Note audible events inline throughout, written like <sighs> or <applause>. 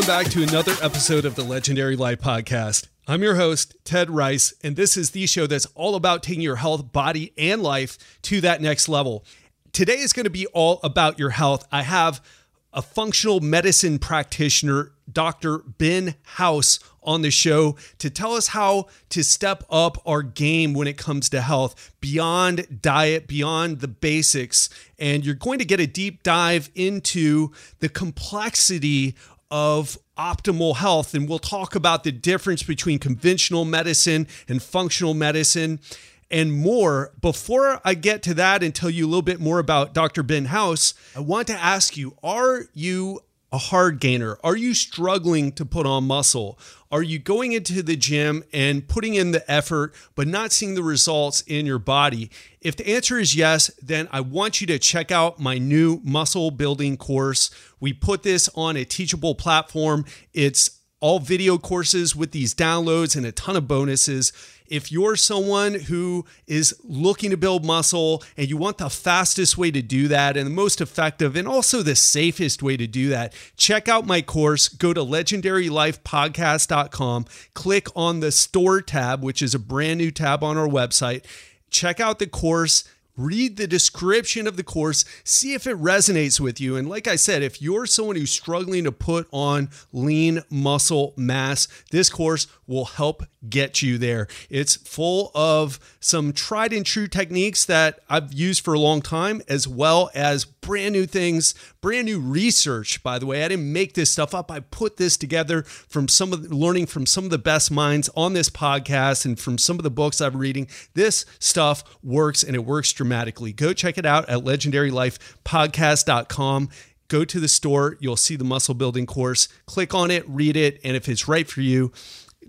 Welcome back to another episode of the Legendary Life Podcast. I'm your host, Ted Rice, and this is the show that's all about taking your health, body, and life to that next level. Today is going to be all about your health. I have a functional medicine practitioner, Dr. Ben House, on the show to tell us how to step up our game when it comes to health beyond diet, beyond the basics. And you're going to get a deep dive into the complexity of optimal health. And we'll talk about the difference between conventional medicine and functional medicine and more. Before I get to that and tell you a little bit more about Dr. Ben House, I want to ask you are you a hard gainer? Are you struggling to put on muscle? Are you going into the gym and putting in the effort, but not seeing the results in your body? If the answer is yes, then I want you to check out my new muscle building course. We put this on a teachable platform. It's all video courses with these downloads and a ton of bonuses. If you're someone who is looking to build muscle and you want the fastest way to do that and the most effective and also the safest way to do that, check out my course. Go to legendarylifepodcast.com, click on the store tab, which is a brand new tab on our website. Check out the course read the description of the course, see if it resonates with you. And like I said, if you're someone who's struggling to put on lean muscle mass, this course will help get you there. It's full of some tried and true techniques that I've used for a long time, as well as brand new things, brand new research. By the way, I didn't make this stuff up. I put this together from some of the, learning from some of the best minds on this podcast and from some of the books I'm reading. This stuff works and it works dramatically. Go check it out at legendarylifepodcast.com go to the store, you'll see the muscle building course, click on it, read it, and if it's right for you,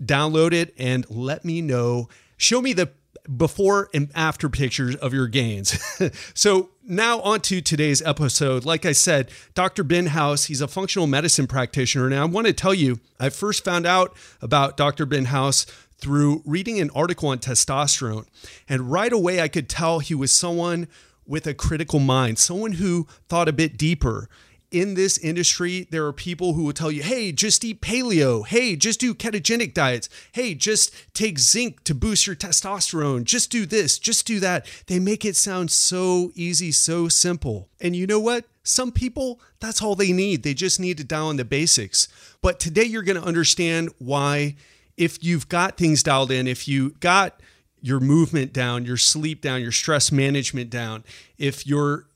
download it and let me know. Show me the before and after pictures of your gains. <laughs> so now on to today's episode. Like I said, Dr. Ben House, he's a functional medicine practitioner. And I want to tell you, I first found out about Dr. Ben House through reading an article on testosterone. And right away, I could tell he was someone with a critical mind, someone who thought a bit deeper in this industry, there are people who will tell you, hey, just eat paleo. Hey, just do ketogenic diets. Hey, just take zinc to boost your testosterone. Just do this, just do that. They make it sound so easy, so simple. And you know what? Some people, that's all they need. They just need to dial in the basics. But today you're going to understand why, if you've got things dialed in, if you got your movement down, your sleep down, your stress management down, if you're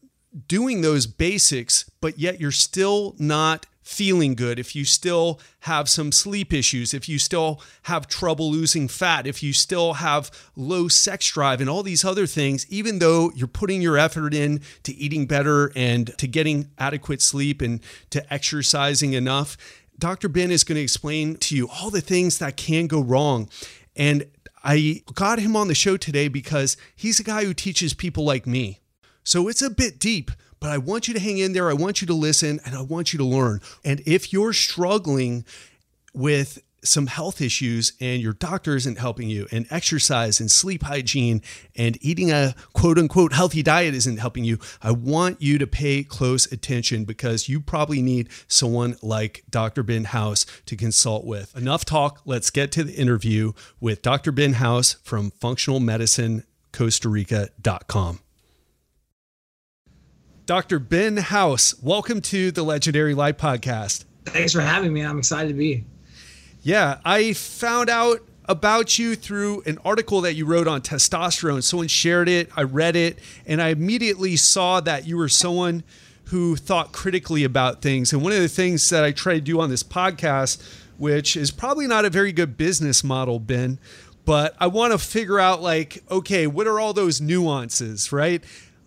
doing those basics, but yet you're still not feeling good, if you still have some sleep issues, if you still have trouble losing fat, if you still have low sex drive and all these other things, even though you're putting your effort in to eating better and to getting adequate sleep and to exercising enough, Dr. Ben is going to explain to you all the things that can go wrong. And I got him on the show today because he's a guy who teaches people like me so it's a bit deep, but I want you to hang in there. I want you to listen and I want you to learn. And if you're struggling with some health issues and your doctor isn't helping you, and exercise and sleep hygiene and eating a quote unquote healthy diet isn't helping you, I want you to pay close attention because you probably need someone like Dr. Ben House to consult with. Enough talk. Let's get to the interview with Dr. Ben House from Functional Medicine Costa Rica.com. Dr. Ben House, welcome to the Legendary Life Podcast. Thanks for having me. I'm excited to be. Yeah, I found out about you through an article that you wrote on testosterone. Someone shared it, I read it, and I immediately saw that you were someone who thought critically about things. And one of the things that I try to do on this podcast, which is probably not a very good business model, Ben, but I want to figure out like, okay, what are all those nuances, right?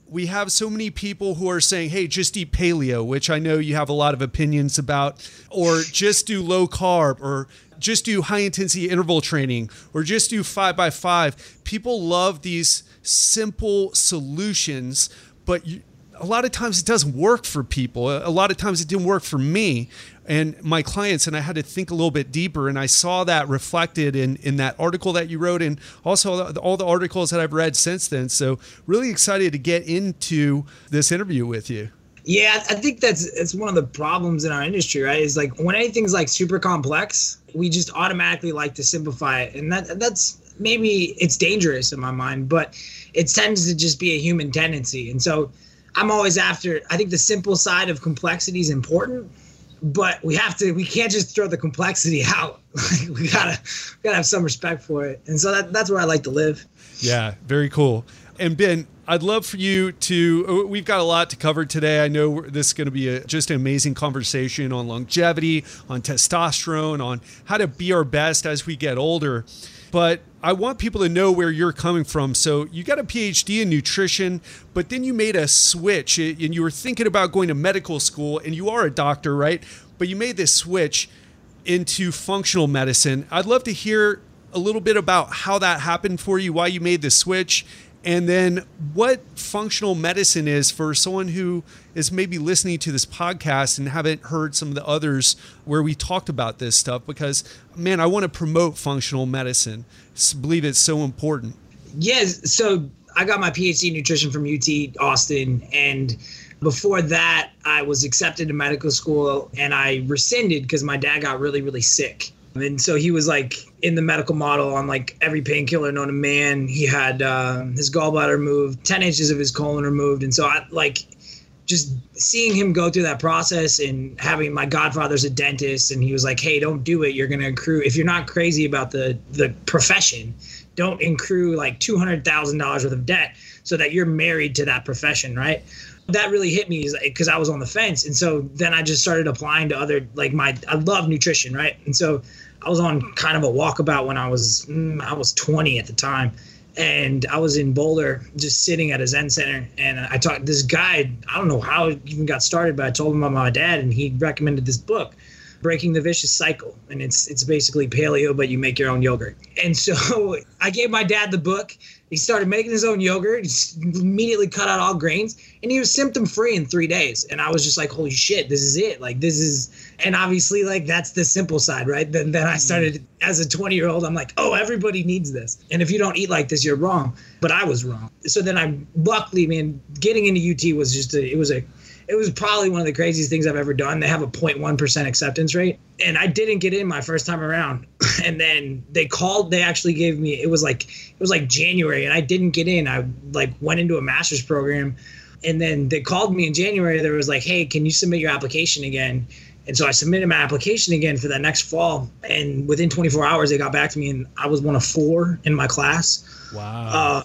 We have so many people who are saying, hey, just eat paleo, which I know you have a lot of opinions about, or just do low carb, or just do high intensity interval training, or just do five by five. People love these simple solutions, but you, a lot of times it doesn't work for people. A lot of times it didn't work for me and my clients and I had to think a little bit deeper and I saw that reflected in in that article that you wrote and also all the articles that I've read since then. So really excited to get into this interview with you. Yeah, I think that's it's one of the problems in our industry, right? Is like when anything's like super complex, we just automatically like to simplify it, and that that's maybe it's dangerous in my mind, but it tends to just be a human tendency, and so I'm always after. I think the simple side of complexity is important, but we have to. We can't just throw the complexity <laughs> out. we gotta we gotta have some respect for it, and so that that's where I like to live. Yeah, very cool. And Ben, I'd love for you to. Uh, we've got a lot to cover today. I know this is going to be a, just an amazing conversation on longevity, on testosterone, on how to be our best as we get older. But I want people to know where you're coming from. So you got a PhD in nutrition, but then you made a switch and you were thinking about going to medical school, and you are a doctor, right? But you made this switch into functional medicine. I'd love to hear a little bit about how that happened for you, why you made the switch, and then what functional medicine is for someone who is maybe listening to this podcast and haven't heard some of the others where we talked about this stuff? Because man i want to promote functional medicine. I believe it's so important. Yes so i got my phd in nutrition from ut austin and before that i was accepted to medical school and i rescinded because my dad got really really sick and so he was like in the medical model on like every painkiller known to man. He had uh, his gallbladder removed, 10 inches of his colon removed. And so I like just seeing him go through that process and having my godfather's a dentist and he was like, Hey, don't do it. You're going to accrue. If you're not crazy about the, the profession, don't accrue like $200,000 worth of debt so that you're married to that profession. Right that really hit me because I was on the fence. And so then I just started applying to other, like my, I love nutrition, right? And so I was on kind of a walkabout when I was, mm, I was 20 at the time. And I was in Boulder just sitting at a Zen center. And I talked, this guy, I don't know how it even got started, but I told him about my dad and he recommended this book. Breaking the Vicious Cycle, and it's it's basically paleo, but you make your own yogurt. And so <laughs> I gave my dad the book, he started making his own yogurt. He immediately cut out all grains, and he was symptom free in three days. And I was just like, "Holy shit, this is it! Like this is." And obviously, like that's the simple side, right? Then then I mm. started as a 20 year old. I'm like, "Oh, everybody needs this." And if you don't eat like this, you're wrong. But I was wrong. So then I luckily, man, getting into UT was just a, it was a it was probably one of the craziest things I've ever done. They have a 0.1% acceptance rate. And I didn't get in my first time around. <laughs> and then they called, they actually gave me, it was like, it was like January and I didn't get in. I like went into a master's program and then they called me in January. There was like, hey, can you submit your application again? And so I submitted my application again for that next fall. And within 24 hours, they got back to me and I was one of four in my class. Wow. Uh,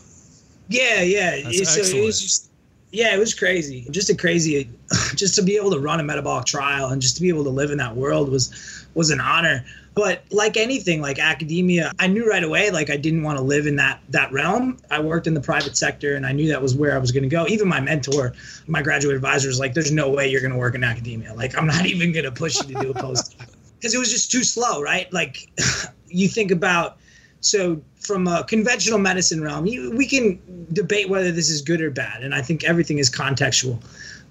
yeah, yeah. That's so excellent. it was just, yeah, it was crazy. Just a crazy, <sighs> just to be able to run a metabolic trial and just to be able to live in that world was was an honor. But like anything, like academia, I knew right away like I didn't want to live in that that realm. I worked in the private sector and I knew that was where I was going to go. Even my mentor, my graduate advisor, was like, "There's no way you're going to work in academia. Like I'm not <laughs> even going to push you to do a post because it was just too slow, right? Like <sighs> you think about so from a conventional medicine realm, you, we can debate whether this is good or bad, and I think everything is contextual.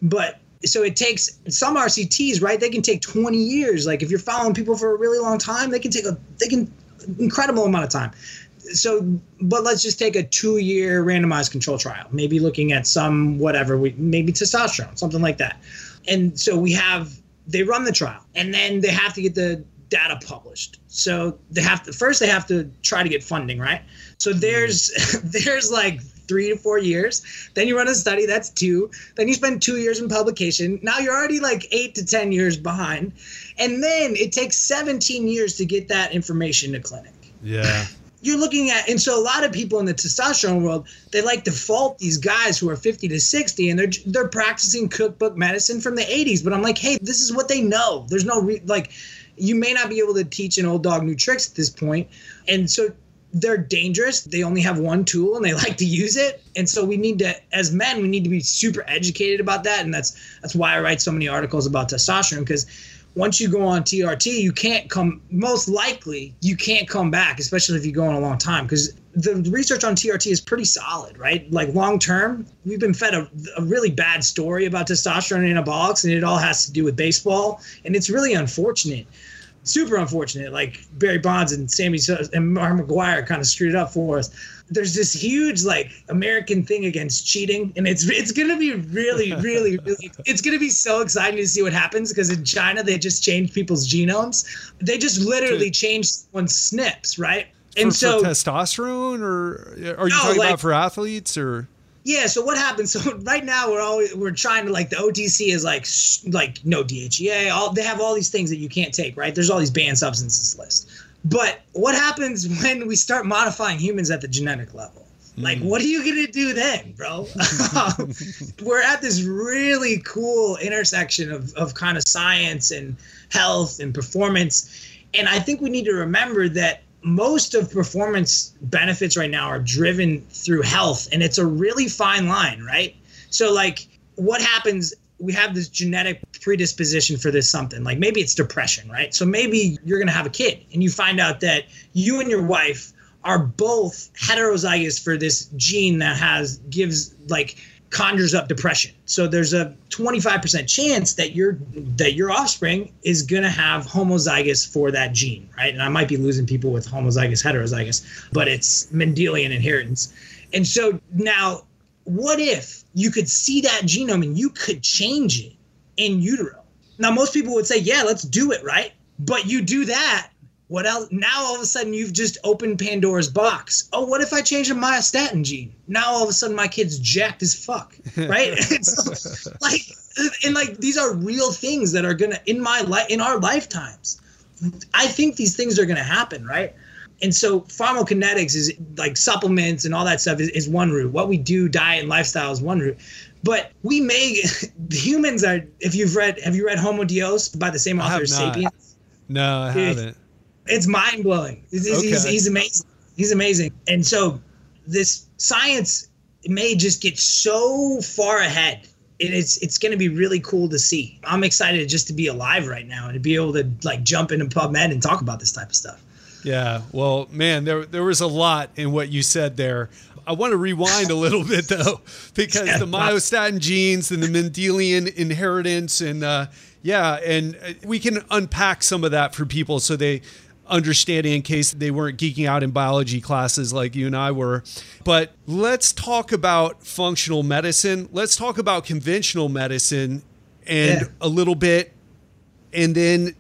But so it takes some RCTs, right? They can take 20 years. Like if you're following people for a really long time, they can take a they can incredible amount of time. So, but let's just take a two-year randomized control trial, maybe looking at some whatever, we maybe testosterone, something like that. And so we have they run the trial, and then they have to get the data published. So they have to first they have to try to get funding, right? So mm-hmm. there's <laughs> there's like three to four years. Then you run a study, that's two. Then you spend two years in publication. Now you're already like eight to ten years behind. And then it takes 17 years to get that information to clinic. Yeah. <laughs> You're looking at, and so a lot of people in the testosterone world, they like to fault these guys who are 50 to 60, and they're they're practicing cookbook medicine from the 80s. But I'm like, hey, this is what they know. There's no re- like, you may not be able to teach an old dog new tricks at this point. And so they're dangerous. They only have one tool and they <laughs> like to use it. And so we need to, as men, we need to be super educated about that. And that's that's why I write so many articles about testosterone because once you go on TRT, you can't come. Most likely, you can't come back, especially if you go on a long time because the research on TRT is pretty solid, right? Like long term, we've been fed a, a, really bad story about testosterone and anabolics, and it all has to do with baseball, and it's really unfortunate, super unfortunate. Like Barry Bonds and Sammy and Mark McGwire kind of screwed it up for us. There's this huge like American thing against cheating, and it's it's gonna be really, really, really. It's gonna be so exciting to see what happens because in China they just changed people's genomes. They just literally changed someone's SNPs, right? And for, so for testosterone, or are you no, talking like, about for athletes, or? Yeah. So what happens? <laughs> So right now we're always we're trying to like the OTC is like like no DHEA. All they have all these things that you can't take. Right. There's all these banned substances list. But what happens <laughs> when we start modifying humans at the genetic level? Like, mm. what are you gonna do then, bro? <laughs> <laughs> We're at this really cool intersection of of kind of science and health and performance, and I think we need to remember that most of performance benefits right now are driven through health and it's a really fine line right so like what happens we have this genetic predisposition for this something like maybe it's depression right so maybe you're going to have a kid and you find out that you and your wife are both heterozygous for this gene that has gives like conjures up depression. So there's a 25% chance that your that your offspring is going to have homozygous for that gene, right? And I might be losing people with homozygous heterozygous, but it's Mendelian inheritance. And so now what if you could see that genome and you could change it in utero? Now most people would say, "Yeah, let's do it," right? But you do that what else? Now all of a sudden you've just opened Pandora's box. Oh, what if I change a myostatin gene? Now all of a sudden my kid's jacked as fuck, <laughs> right? <laughs> so, like, and like these are real things that are gonna in my life in our lifetimes. I think these things are gonna happen, right? And so pharmacokinetics is like supplements and all that stuff is, is one route. What we do, diet and lifestyle is one route. But we may <laughs> humans are. If you've read, have you read Homo Deus by the same author, Sapiens? No, I haven't it's mind blowing. He's, okay. he's, he's amazing. He's amazing. And so this science may just get so far ahead. it's it's going to be really cool to see. I'm excited just to be alive right now and to be able to like jump into PubMed and talk about this type of stuff. Yeah, well, man, there there was a lot in what you said there. I want to rewind a little bit though, <laughs> because yeah. the myostatin genes and the Mendelian inheritance, and uh, yeah, and uh, we can unpack some of that for people so they understand in case they weren't geeking out in biology classes like you and I were. But let's talk about functional medicine. Let's talk about conventional medicine and yeah. a little bit, and then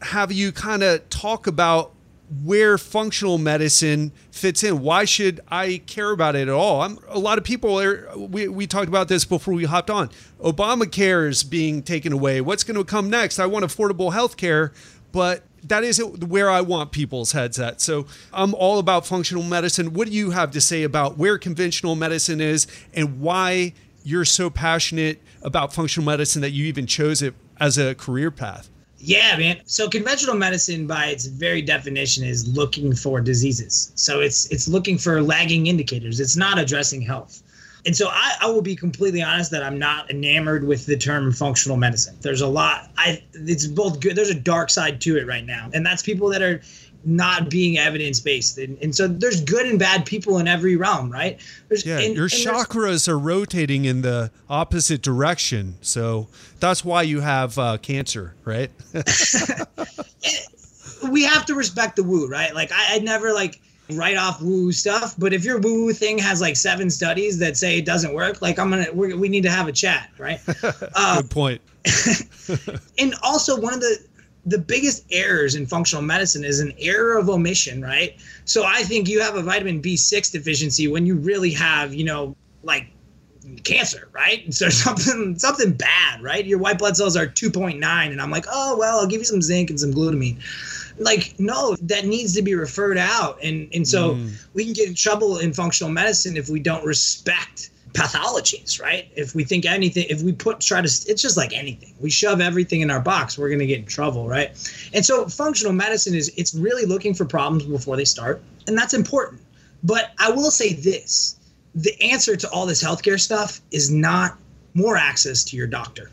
have you kind of talk about where functional medicine fits in. Why should I care about it at all? I'm, a lot of people are, we, we talked about this before we hopped on. Obamacare is being taken away. What's going to come next? I want affordable health care, but that isn't where I want people's heads at. So I'm all about functional medicine. What do you have to say about where conventional medicine is and why you're so passionate about functional medicine that you even chose it as a career path? Yeah, man. So conventional medicine, by its very definition, is looking for diseases. So it's it's looking for lagging indicators. It's not addressing health. And so I, I will be completely honest that I'm not enamored with the term functional medicine. There's a lot. I it's both good. There's a dark side to it right now, and that's people that are not being evidence based. And, and so there's good and bad people in every realm, right? There's, yeah, and, your and chakras are rotating in the opposite direction. So that's why you have uh, cancer, right? <laughs> <laughs> we have to respect the woo, right? Like I, I never like write off woo stuff. But if your woo thing has like seven studies that say it doesn't work, like I'm gonna we need to have a chat, right? <laughs> Uh, Good point. and also one of the the biggest errors in functional medicine is an error of omission, right? So I think you have a vitamin B6 deficiency when you really have, you know, like cancer, right? <laughs> So something something bad, right? Your white blood cells are 2.9 and I'm like, "Oh, well, I'll give you some zinc and some glutamine." like no that needs to be referred out and and so mm. we can get in trouble in functional medicine if we don't respect pathologies right if we think anything if we put try to it's just like anything we shove everything in our box we're going to get in trouble right and so functional medicine is it's really looking for problems before they start and that's important but i will say this the answer to all this healthcare stuff is not more access to your doctor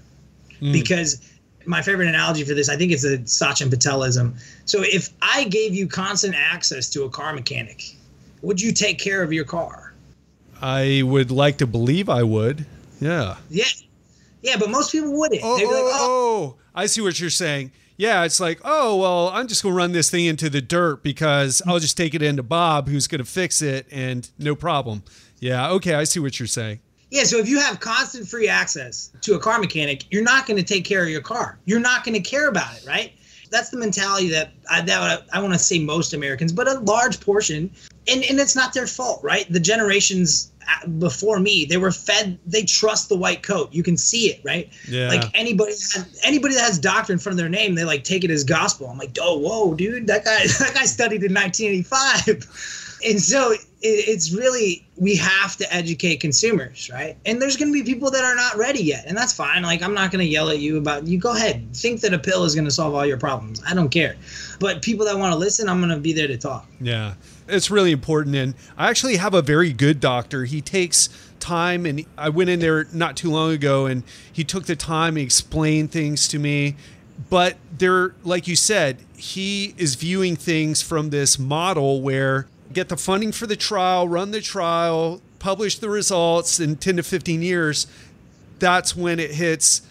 mm. because my favorite analogy for this, I think it's a Sachin Patelism. So if I gave you constant access to a car mechanic, would you take care of your car? I would like to believe I would. Yeah. Yeah. Yeah, but most people wouldn't. Oh, oh, like, oh. oh, I see what you're saying. Yeah, it's like, oh, well, I'm just going to run this thing into the dirt because I'll just take it into Bob, who's going to fix it, and no problem. Yeah, okay, I see what you're saying. Yeah, so if you have constant free access to a car mechanic, you're not going to take care of your car. You're not going to care about it, right? That's the mentality that I, that I want to say most Americans, but a large portion, and, and it's not their fault, right? The generations uh, before me they were fed they trust the white coat you can see it right yeah. like anybody anybody that has doctor in front of their name they like take it as gospel i'm like oh whoa dude that guy <laughs> that guy studied in 1985 and so it, it's really we have to educate consumers right and there's going to be people that are not ready yet and that's fine like i'm not going to yell at you about you go ahead think that a pill is going to solve all your problems i don't care but people that want to listen i'm going to be there to talk yeah it's really important. And I actually have a very good doctor. He takes time, and I went in there not too long ago, and he took the time and explained things to me. But there, like you said, he is viewing things from this model where get the funding for the trial, run the trial, publish the results in 10 to 15 years. That's when it hits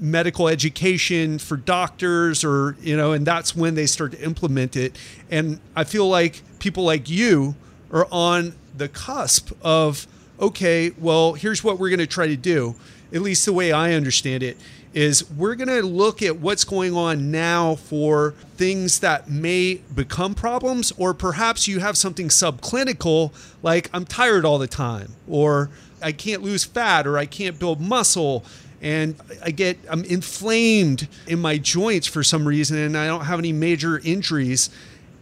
medical education for doctors or you know and that's when they start to implement it and i feel like people like you are on the cusp of okay well here's what we're going to try to do at least the way i understand it is we're going to look at what's going on now for things that may become problems or perhaps you have something subclinical like i'm tired all the time or i can't lose fat or i can't build muscle and I get I'm inflamed in my joints for some reason and I don't have any major injuries.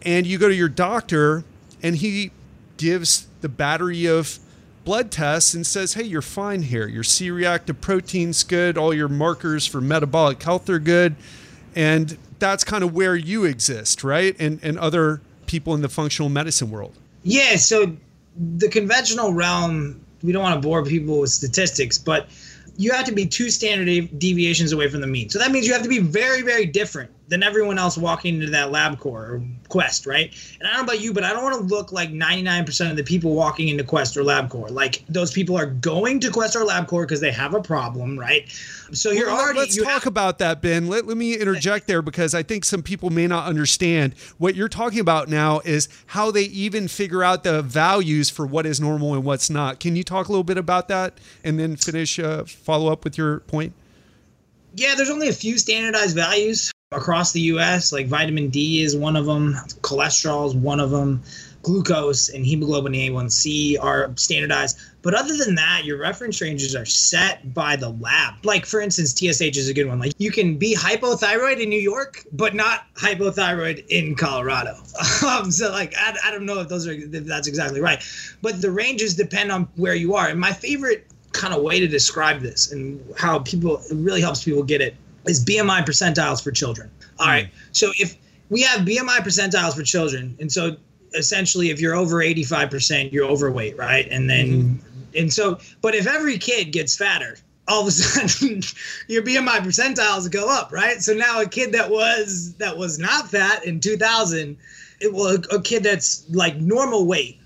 And you go to your doctor and he gives the battery of blood tests and says, "Hey, you're fine here. Your C-reactive protein's good, all your markers for metabolic health are good." And that's kind of where you exist, right? And and other people in the functional medicine world. Yeah, so the conventional realm, we don't want to bore people with statistics, but you have to be two standard deviations away from the mean. So that means you have to be very, very different than everyone else walking into that LabCorp or Quest, right? And I don't know about you, but I don't want to look like 99% of the people walking into Quest or LabCorp. Like those people are going to Quest or LabCorp because they have a problem, right? So you're well, already. Let's you talk have, about that, Ben. Let, let me interject there because I think some people may not understand what you're talking about now is how they even figure out the values for what is normal and what's not. Can you talk a little bit about that and then finish, uh, follow up with your point? Yeah, there's only a few standardized values across the US. Like vitamin D is one of them, cholesterol is one of them glucose and hemoglobin A1C are standardized. But other than that, your reference ranges are set by the lab. Like, for instance, TSH is a good one. Like, you can be hypothyroid in New York, but not hypothyroid in Colorado. <laughs> um, so, like, I, I don't know if those are if that's exactly right. But the ranges depend on where you are. And my favorite kind of way to describe this and how people it really helps people get it is BMI percentiles for children. All mm. right. So if we have BMI percentiles for children, and so essentially if you're over 85% you're overweight right and then mm-hmm. and so but if every kid gets fatter all of a <laughs> sudden your bmi percentiles go up right so now a kid that was that was not fat in 2000 it will a kid that's like normal weight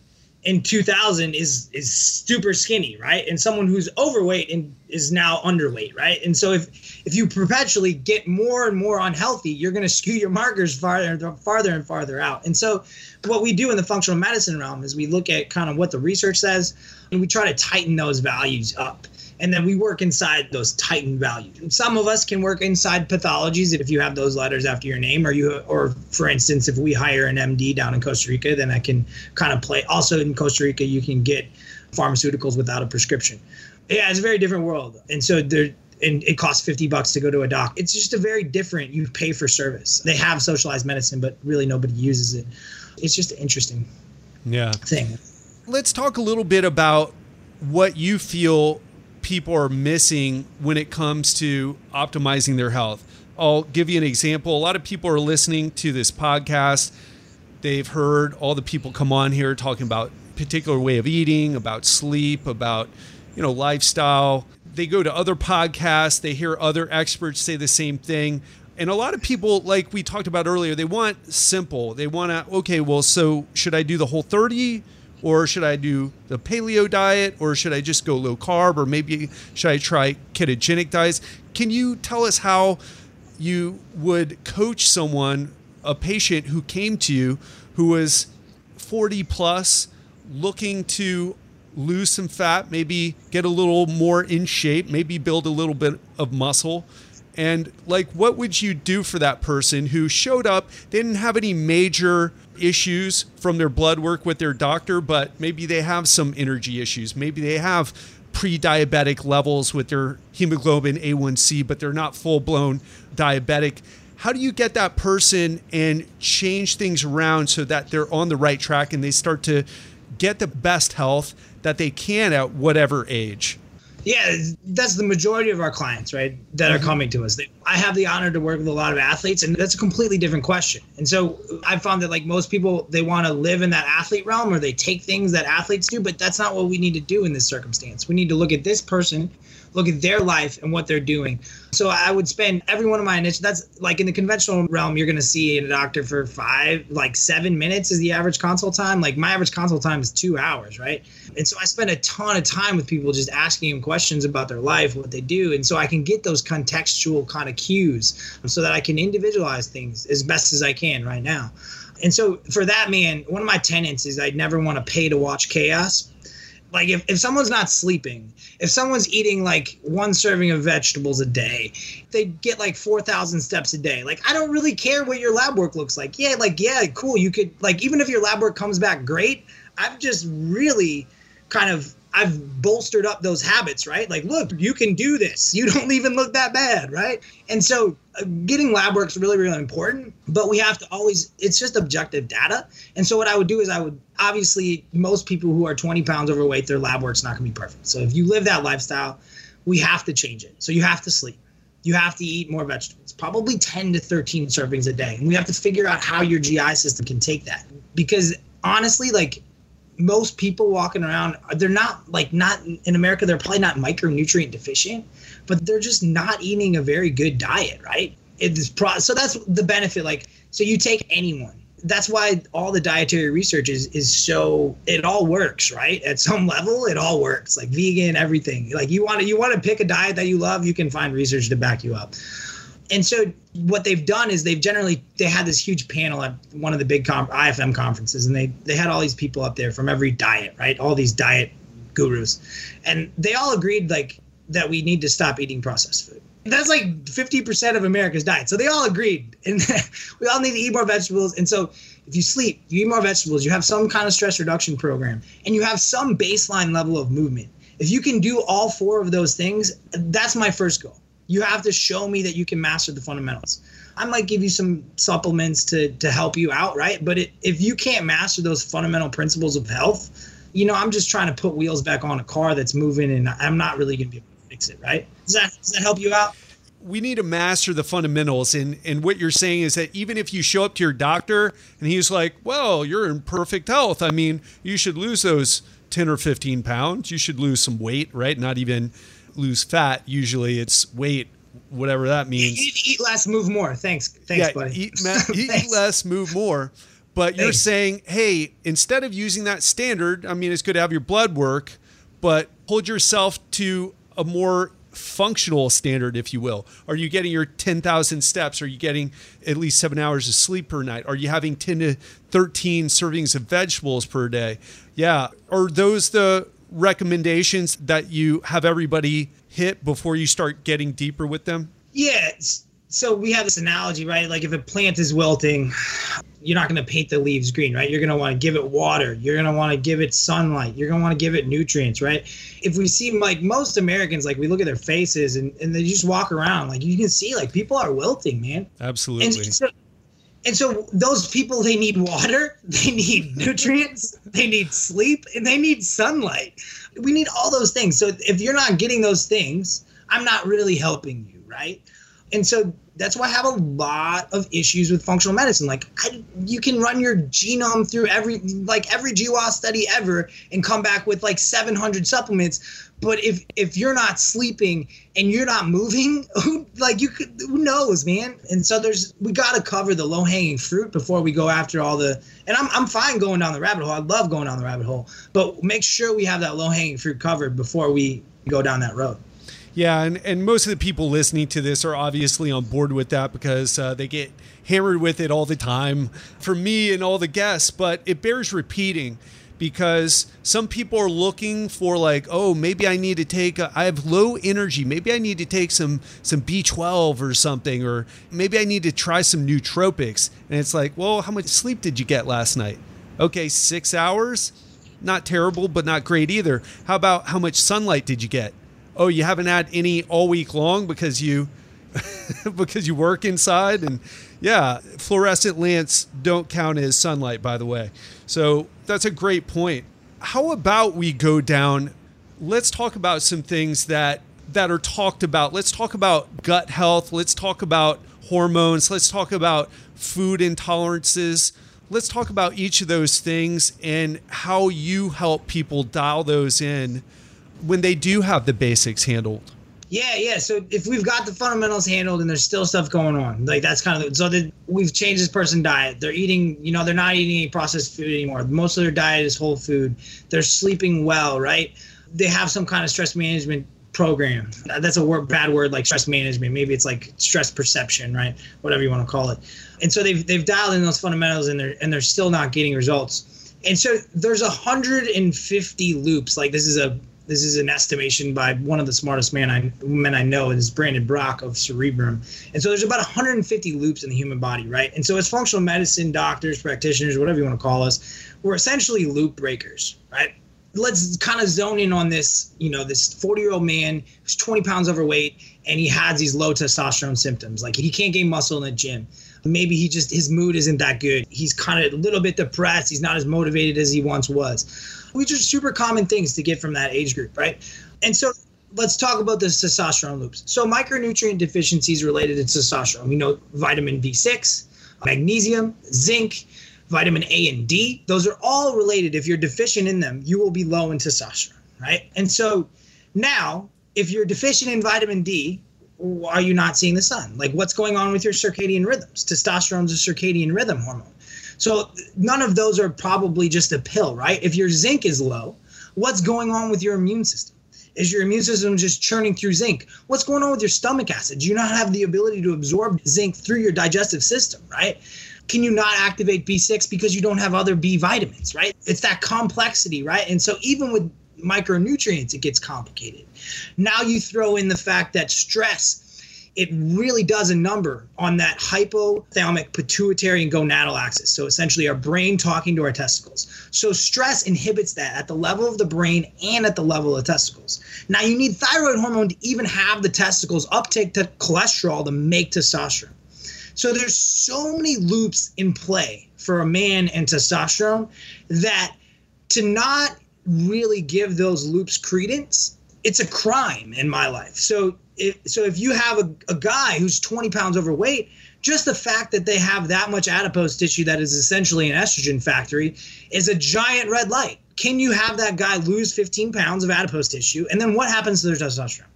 in 2000 is is super skinny right? And someone who's overweight and is now underweight right? And so if if you perpetually get more and more unhealthy you're going to skew your markers farther and farther and farther out. And so what we do in the functional medicine realm is we look at kind of what the research says and we try to tighten those values up and then we work inside those tightened values. Some of us can work inside pathologies if you have those letters after your name, or you, or for instance, if we hire an MD down in Costa Rica, then I can kind of play. Also in Costa Rica, you can get pharmaceuticals without a prescription. Yeah, it's a very different world, and so there. And it costs 50 bucks to go to a doc. It's just a very different, you pay for service. They have socialized medicine, but really nobody uses it. It's just an interesting yeah. thing. Let's talk a little bit about what you feel people are missing when it comes to optimizing their health. I'll give you an example. A lot of people are listening to this podcast. They've heard all the people come on here talking about particular way of eating, about sleep, about you know lifestyle. They go to other podcasts, they hear other experts say the same thing. And a lot of people, like we talked about earlier, they want simple. They want to, okay, well, so should I do the whole 30? Or should I do the paleo diet or should I just go low carb or maybe should I try ketogenic diets? Can you tell us how you would coach someone, a patient who came to you who was 40 plus, looking to lose some fat, maybe get a little more in shape, maybe build a little bit of muscle. And like, what would you do for that person who showed up? Didn't have any major issues from their blood work with their doctor, but maybe they have some energy issues. Maybe they have pre diabetic levels with their hemoglobin A1C, but they're not full blown diabetic. How do you get that person and change things around so that they're on the right track and they start to get the best health that they can at whatever age? Yeah, that's the majority of our clients, right, that mm-hmm. are coming to us. I have the honor to work with a lot of athletes, and that's a completely different question. And so I found that, like most people, they want to live in that athlete realm or they take things that athletes do, but that's not what we need to do in this circumstance. We need to look at this person look at their life and what they're doing. So I would spend every one of my initial. That's like in the conventional realm, you're going to see a doctor for five, like seven minutes is the average consult time. Like my average consult time is two hours, right? And so I spend a ton of time with people just asking them questions about their life, what they do, and so I can get those contextual kind of cues, so that I can individualize things as best as I can right now. And so for that man, one of my tenants is I'd never want to pay to watch chaos like if, if someone's not sleeping if someone's eating like one serving of vegetables a day they get like 4000 steps a day. Like i don't really care what your lab work looks like. Yeah like yeah cool you could like even if your lab work comes back great i've just really kind of I've bolstered up those habits, right? Like, look, you can do this. You <laughs> don't even look that bad, right? And so uh, getting lab work is really, really important, but we have to always, it's just objective data. And so what I would do is I would, obviously, most people who are 20 pounds overweight, their lab work's not to be perfect. So if you live that lifestyle, we have to change it. So you have to sleep. You have to eat more vegetables, probably 10 to 13 servings a day. And we have to figure out how your GI system can take that. Because honestly, like most people walking around they're not like not in america they're probably not micronutrient deficient but they're just not eating a very good diet right? It's pro- so that's the benefit like so you take anyone. That's why all the dietary research is is so it all works right? At some level it all works like vegan everything. Like you want to you want to pick a diet that you love you can find research to back you up and so what they've done is they've generally they had this huge panel at one of the big com- IFM conferences, and they they had all these people up there from every diet, right? All these diet gurus, and they all agreed like that we need to stop eating processed food. That's like 50% of America's diet. So they all agreed. <laughs> And we all need to eat more vegetables. And so if you sleep, you eat more vegetables, you have some kind of stress reduction program, and you have some baseline level of movement. If you can do all four of those things, that's my first goal. You have to show me that you can master the fundamentals. I might give you some supplements to to help you out, right? But it, if you can't master those fundamental principles of health, you know, I'm just trying to put wheels back on a car that's moving, and I'm not really going to be able to fix it, right? Does that does that help you out? we need to master the fundamentals and and what you're saying is that even if you show up to your doctor and he's like well you're in perfect health i mean you should lose those 10 or 15 pounds you should lose some weight right not even lose fat, usually it's weight, whatever that means. Eat, eat less, move more. Thanks, thanks, yeah, buddy. Eat, <laughs> ma- eat less, move more. But you're saying, hey, instead of using that standard, I mean, it's good to have your blood work, but hold yourself to a more functional standard, if you will? Are you getting your 10,000 steps? Are you getting at least seven hours of sleep per night? Are you having 10 to 13 servings of vegetables per day? Yeah. Are those the recommendations that you have everybody hit before you start getting deeper with them? Yeah. So we have this analogy, right? Like if a plant is wilting, you're not going to paint the leaves green, right? You're going to want to give it water. You're going to want to give it sunlight. You're going to want to give it nutrients, right? If we see like most Americans, like we look at their faces and, and they just walk around, like you can see like people are wilting, man. Absolutely. And so, and so those people they need water <laughs> they need nutrients they need sleep and they need sunlight we need all those things so if you're not getting those things i'm not really helping you right and so that's why I have a lot of issues with functional medicine. Like I, you can run your genome through every like every GWAS study ever and come back with like 700 supplements. But if if you're not sleeping and you're not moving, <laughs> who like you could who knows, man? And so there's we got to cover the low hanging fruit before we go after all the. And I'm I'm fine going down the rabbit hole. I love going down the rabbit hole, but make sure we have that low hanging fruit covered before we go down that road. Yeah, and, and most of the people listening to this are obviously on board with that because uh, they get hammered with it all the time for me and all the guests. But it bears repeating because some people are looking for like, oh, maybe I need to take. A, I have low energy. Maybe I need to take some some B12 or something, or maybe I need to try some nootropics. And it's like, well, how much sleep did you get last night? Okay, six hours. Not terrible, but not great either. How about how much sunlight did you get? Oh, you haven't had any all week long because you <laughs> because you work inside and yeah, fluorescent lamps don't count as sunlight by the way. So, that's a great point. How about we go down let's talk about some things that that are talked about. Let's talk about gut health, let's talk about hormones, let's talk about food intolerances let's talk about each of those things and how you help people dial those in when they do have the basics handled. Yeah, yeah. So if we've got the fundamentals handled and there's still stuff going on, like that's kind of so that we've changed this person's diet. They're eating, you know, they're not eating any processed food anymore. Most of their diet is whole food. They're sleeping well, right? They have some kind of stress management program. That's a word, bad word like stress management. Maybe it's like stress perception, right? Whatever you want to call it. And so they've they've dialed in those fundamentals and they're and they're still not getting results. And so there's 150 loops. Like this is a this is an estimation by one of the smartest men I men I know, is Brandon Brock of Cerebrum. And so there's about 150 loops in the human body, right? And so as functional medicine doctors, practitioners, whatever you want to call us, we're essentially loop breakers, right? let's kind of zone in on this you know this 40 year old man who's 20 pounds overweight and he has these low testosterone symptoms like he can't gain muscle in the gym maybe he just his mood isn't that good he's kind of a little bit depressed he's not as motivated as he once was which are super common things to get from that age group right and so let's talk about the testosterone loops so micronutrient deficiencies related to testosterone we know vitamin b6 magnesium zinc vitamin A and D, those are all related. If you're deficient in them, you will be low in testosterone, right? And so now, if you're deficient in vitamin D, are you not seeing the sun? Like, what's going on with your circadian rhythms? Testosterone is a circadian rhythm hormone. So, none of those are probably just a pill, right? If your zinc is low, what's going on with your immune system? Is your immune system just churning through zinc? What's going on with your stomach acid? Do you not have the ability to absorb zinc through your digestive system, right? can you not activate B6 because you don't have other B vitamins, right? It's that complexity, right? And so even with micronutrients, it gets complicated. Now you throw in the fact that stress, it really does a number on that hypothalamic pituitary and gonadal axis. So essentially our brain talking to our testicles. So stress inhibits that at the level of the brain and at the level of testicles. Now you need thyroid hormone to even have the testicles uptake to cholesterol to make testosterone. So there's so many loops in play for a man and testosterone that to not really give those loops credence, it's a crime in my life. So if, so if you have a, a guy who's 20 pounds overweight, just the fact that they have that much adipose tissue that is essentially an estrogen factory is a giant red light. Can you have that guy lose 15 pounds of adipose tissue? And then what happens to their testosterone?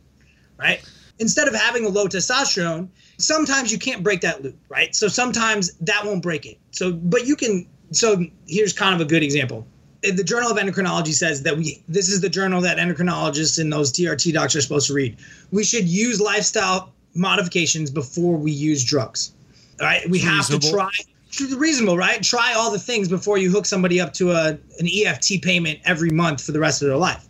Right? Instead of having a low testosterone, sometimes you can't break that loop, right? So sometimes that won't break it. So, but you can. So here's kind of a good example. The Journal of Endocrinology says that we this is the journal that endocrinologists and those TRT docs are supposed to read. We should use lifestyle modifications before we use drugs. All right, we have to try reasonable, right? Try all the things before you hook somebody up to a an EFT payment every month for the rest of their life.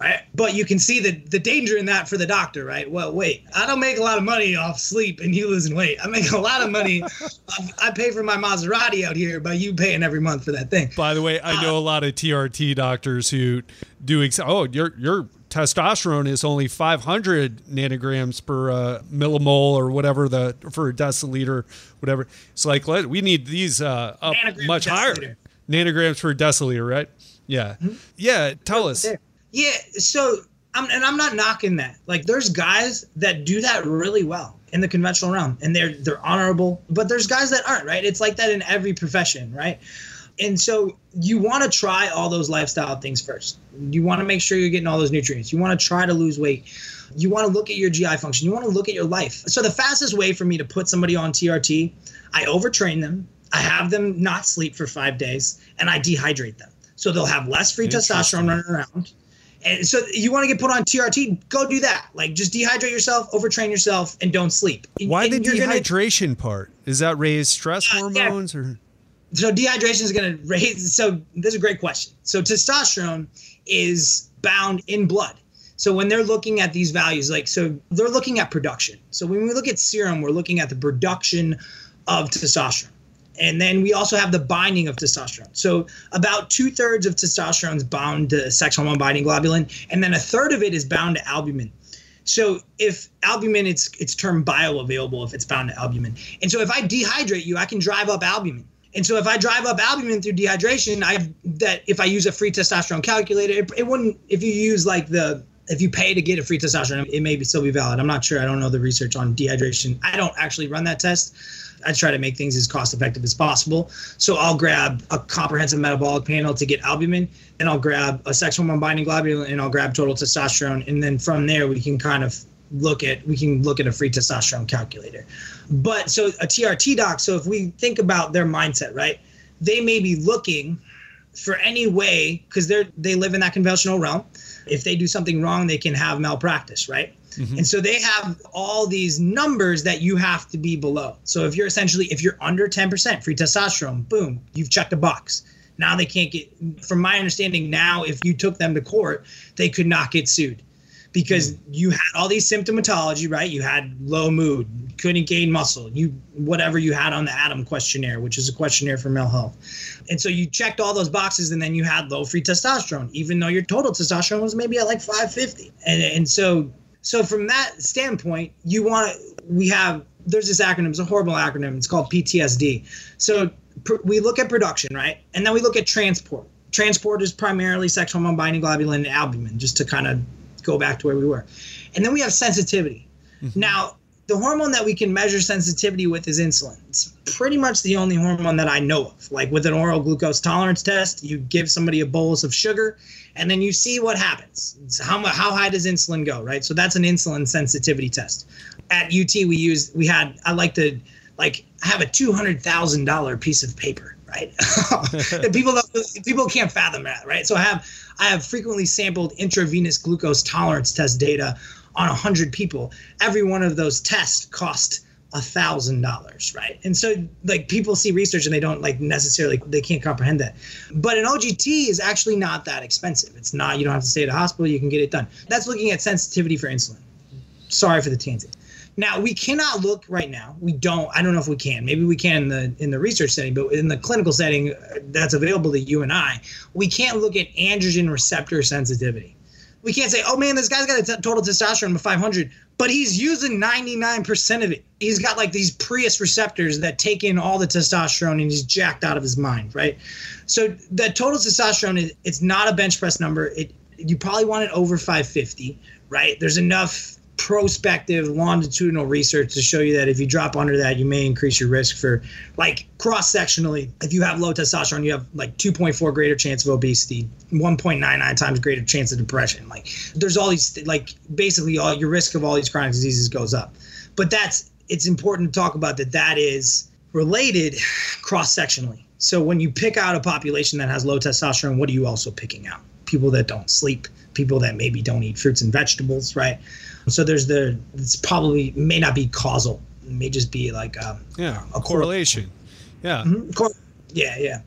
Right? But you can see the, the danger in that for the doctor, right? Well, wait, I don't make a lot of money off sleep and you losing weight. I make a lot of money. <laughs> I pay for my Maserati out here by you paying every month for that thing. By the way, I know uh, a lot of TRT doctors who do, ex- oh, your, your testosterone is only 500 nanograms per uh, millimole or whatever the, for a deciliter, whatever. It's like, let, we need these uh, up much higher. Nanograms per deciliter, right? Yeah. Mm-hmm. Yeah. Tell us. There yeah, so I'm, and I'm not knocking that. Like, there's guys that do that really well in the conventional realm, and they're they're honorable. But there's guys that aren't, right? It's like that in every profession, right? And so you want to try all those lifestyle things first. You want to make sure you're getting all those nutrients. You want to try to lose weight. You want to look at your GI function. You want to look at your life. So the fastest way for me to put somebody on TRT, I overtrain them. I have them not sleep for five days, and I dehydrate them. So they'll have less free testosterone running around And so you want to get put on TRT, go do that. Like just dehydrate yourself, overtrain yourself, and don't sleep. Why and the you're gonna- dehydration part? Is that raise stress Uh, yeah. hormones or? so dehydration is going to raise so this is a great question so testosterone is bound in blood so when they're looking at these values like so they're looking at production so when we look at serum we're looking at the production of testosterone and then we also have the binding of testosterone so about two-thirds of testosterone is bound to sex hormone binding globulin and then a third of it is bound to albumin so if albumin, it's it's termed bioavailable if it's bound to albumin. And so if I dehydrate you, I can drive up albumin. And so if I drive up albumin through dehydration, I that if I use a free testosterone calculator, it, it wouldn't. If you use like the if you pay to get a free testosterone, it may be still be valid. I'm not sure. I don't know the research on dehydration. I don't actually run that test. I try to make things as cost effective as possible. So I'll grab a comprehensive metabolic panel to get albumin, and I'll grab a sex hormone binding globulin, and I'll grab total testosterone, and then from there we can kind of look at we can look at a free testosterone calculator. But so a TRT doc. So if we think about their mindset, right, they may be looking for any way because they're they live in that conventional realm. If they do something wrong, they can have malpractice, right? Mm-hmm. And so they have all these numbers that you have to be below. So if you're essentially if you're under 10% free testosterone, boom, you've checked a box. Now they can't get from my understanding now if you took them to court, they could not get sued because hmm. you had all these symptomatology, right? You had low mood, couldn't gain muscle, you whatever you had on the Adam questionnaire, which is a questionnaire for male health. And so you checked all those boxes and then you had low free testosterone, even though your total testosterone was maybe at like 550. And and so so from that standpoint, you want we have there's this acronym, it's a horrible acronym. It's called PTSD. So pr- we look at production, right? And then we look at transport. Transport is primarily sex hormone binding globulin and albumin, just to kind of go back to where we were. And then we have sensitivity. Mm-hmm. Now, the hormone that we can measure sensitivity with is insulin. It's pretty much the only hormone that I know of. Like with an oral glucose tolerance test, you give somebody a bolus of sugar and then you see what happens. It's how how high does insulin go, right? So that's an insulin sensitivity test. At UT we used we had I like to like have a $200,000 piece of paper, right? <laughs> People don't, people can't fathom that, right? So I have I have frequently sampled intravenous glucose tolerance test data on 100 people. Every one of those tests cost a thousand dollars right? And so like people see research and they don't like necessarily they can't comprehend that. But an ogt is actually not that expensive. It's not you don't have to stay at a hospital you can get it done. That's looking at sensitivity for insulin. Sorry for the tangent now we cannot look right now we don't i don't know if we can maybe we can in the in the research setting but in the clinical setting uh, that's available to you and i we can't look at androgen receptor sensitivity we can't say, oh man, this guy's got a t- total testosterone of 500, but he's using 99% of it. He's got like these Prius receptors that take in all the testosterone and he's jacked out of his mind, right? So the total testosterone is it's not a bench press number. It you probably want it over 550, right? There's enough prospective longitudinal research to show you that if you drop under that, you may increase your risk for like cross sectionally. If you have low testosterone, you have like 2.4 greater chance of obesity, 1.99 times greater chance of depression. Like there's all these like basically all your risk of all these chronic diseases goes up. But that's it's important to talk about that that is related <sighs> cross sectionally. So when you pick out a population that has low testosterone, what are you also picking out? People that don't sleep, people that maybe don't eat fruits and vegetables, right? So there's the it's probably may not be causal. It may just be like um, Yeah, a correlation. Yeah, cor- yeah, yeah.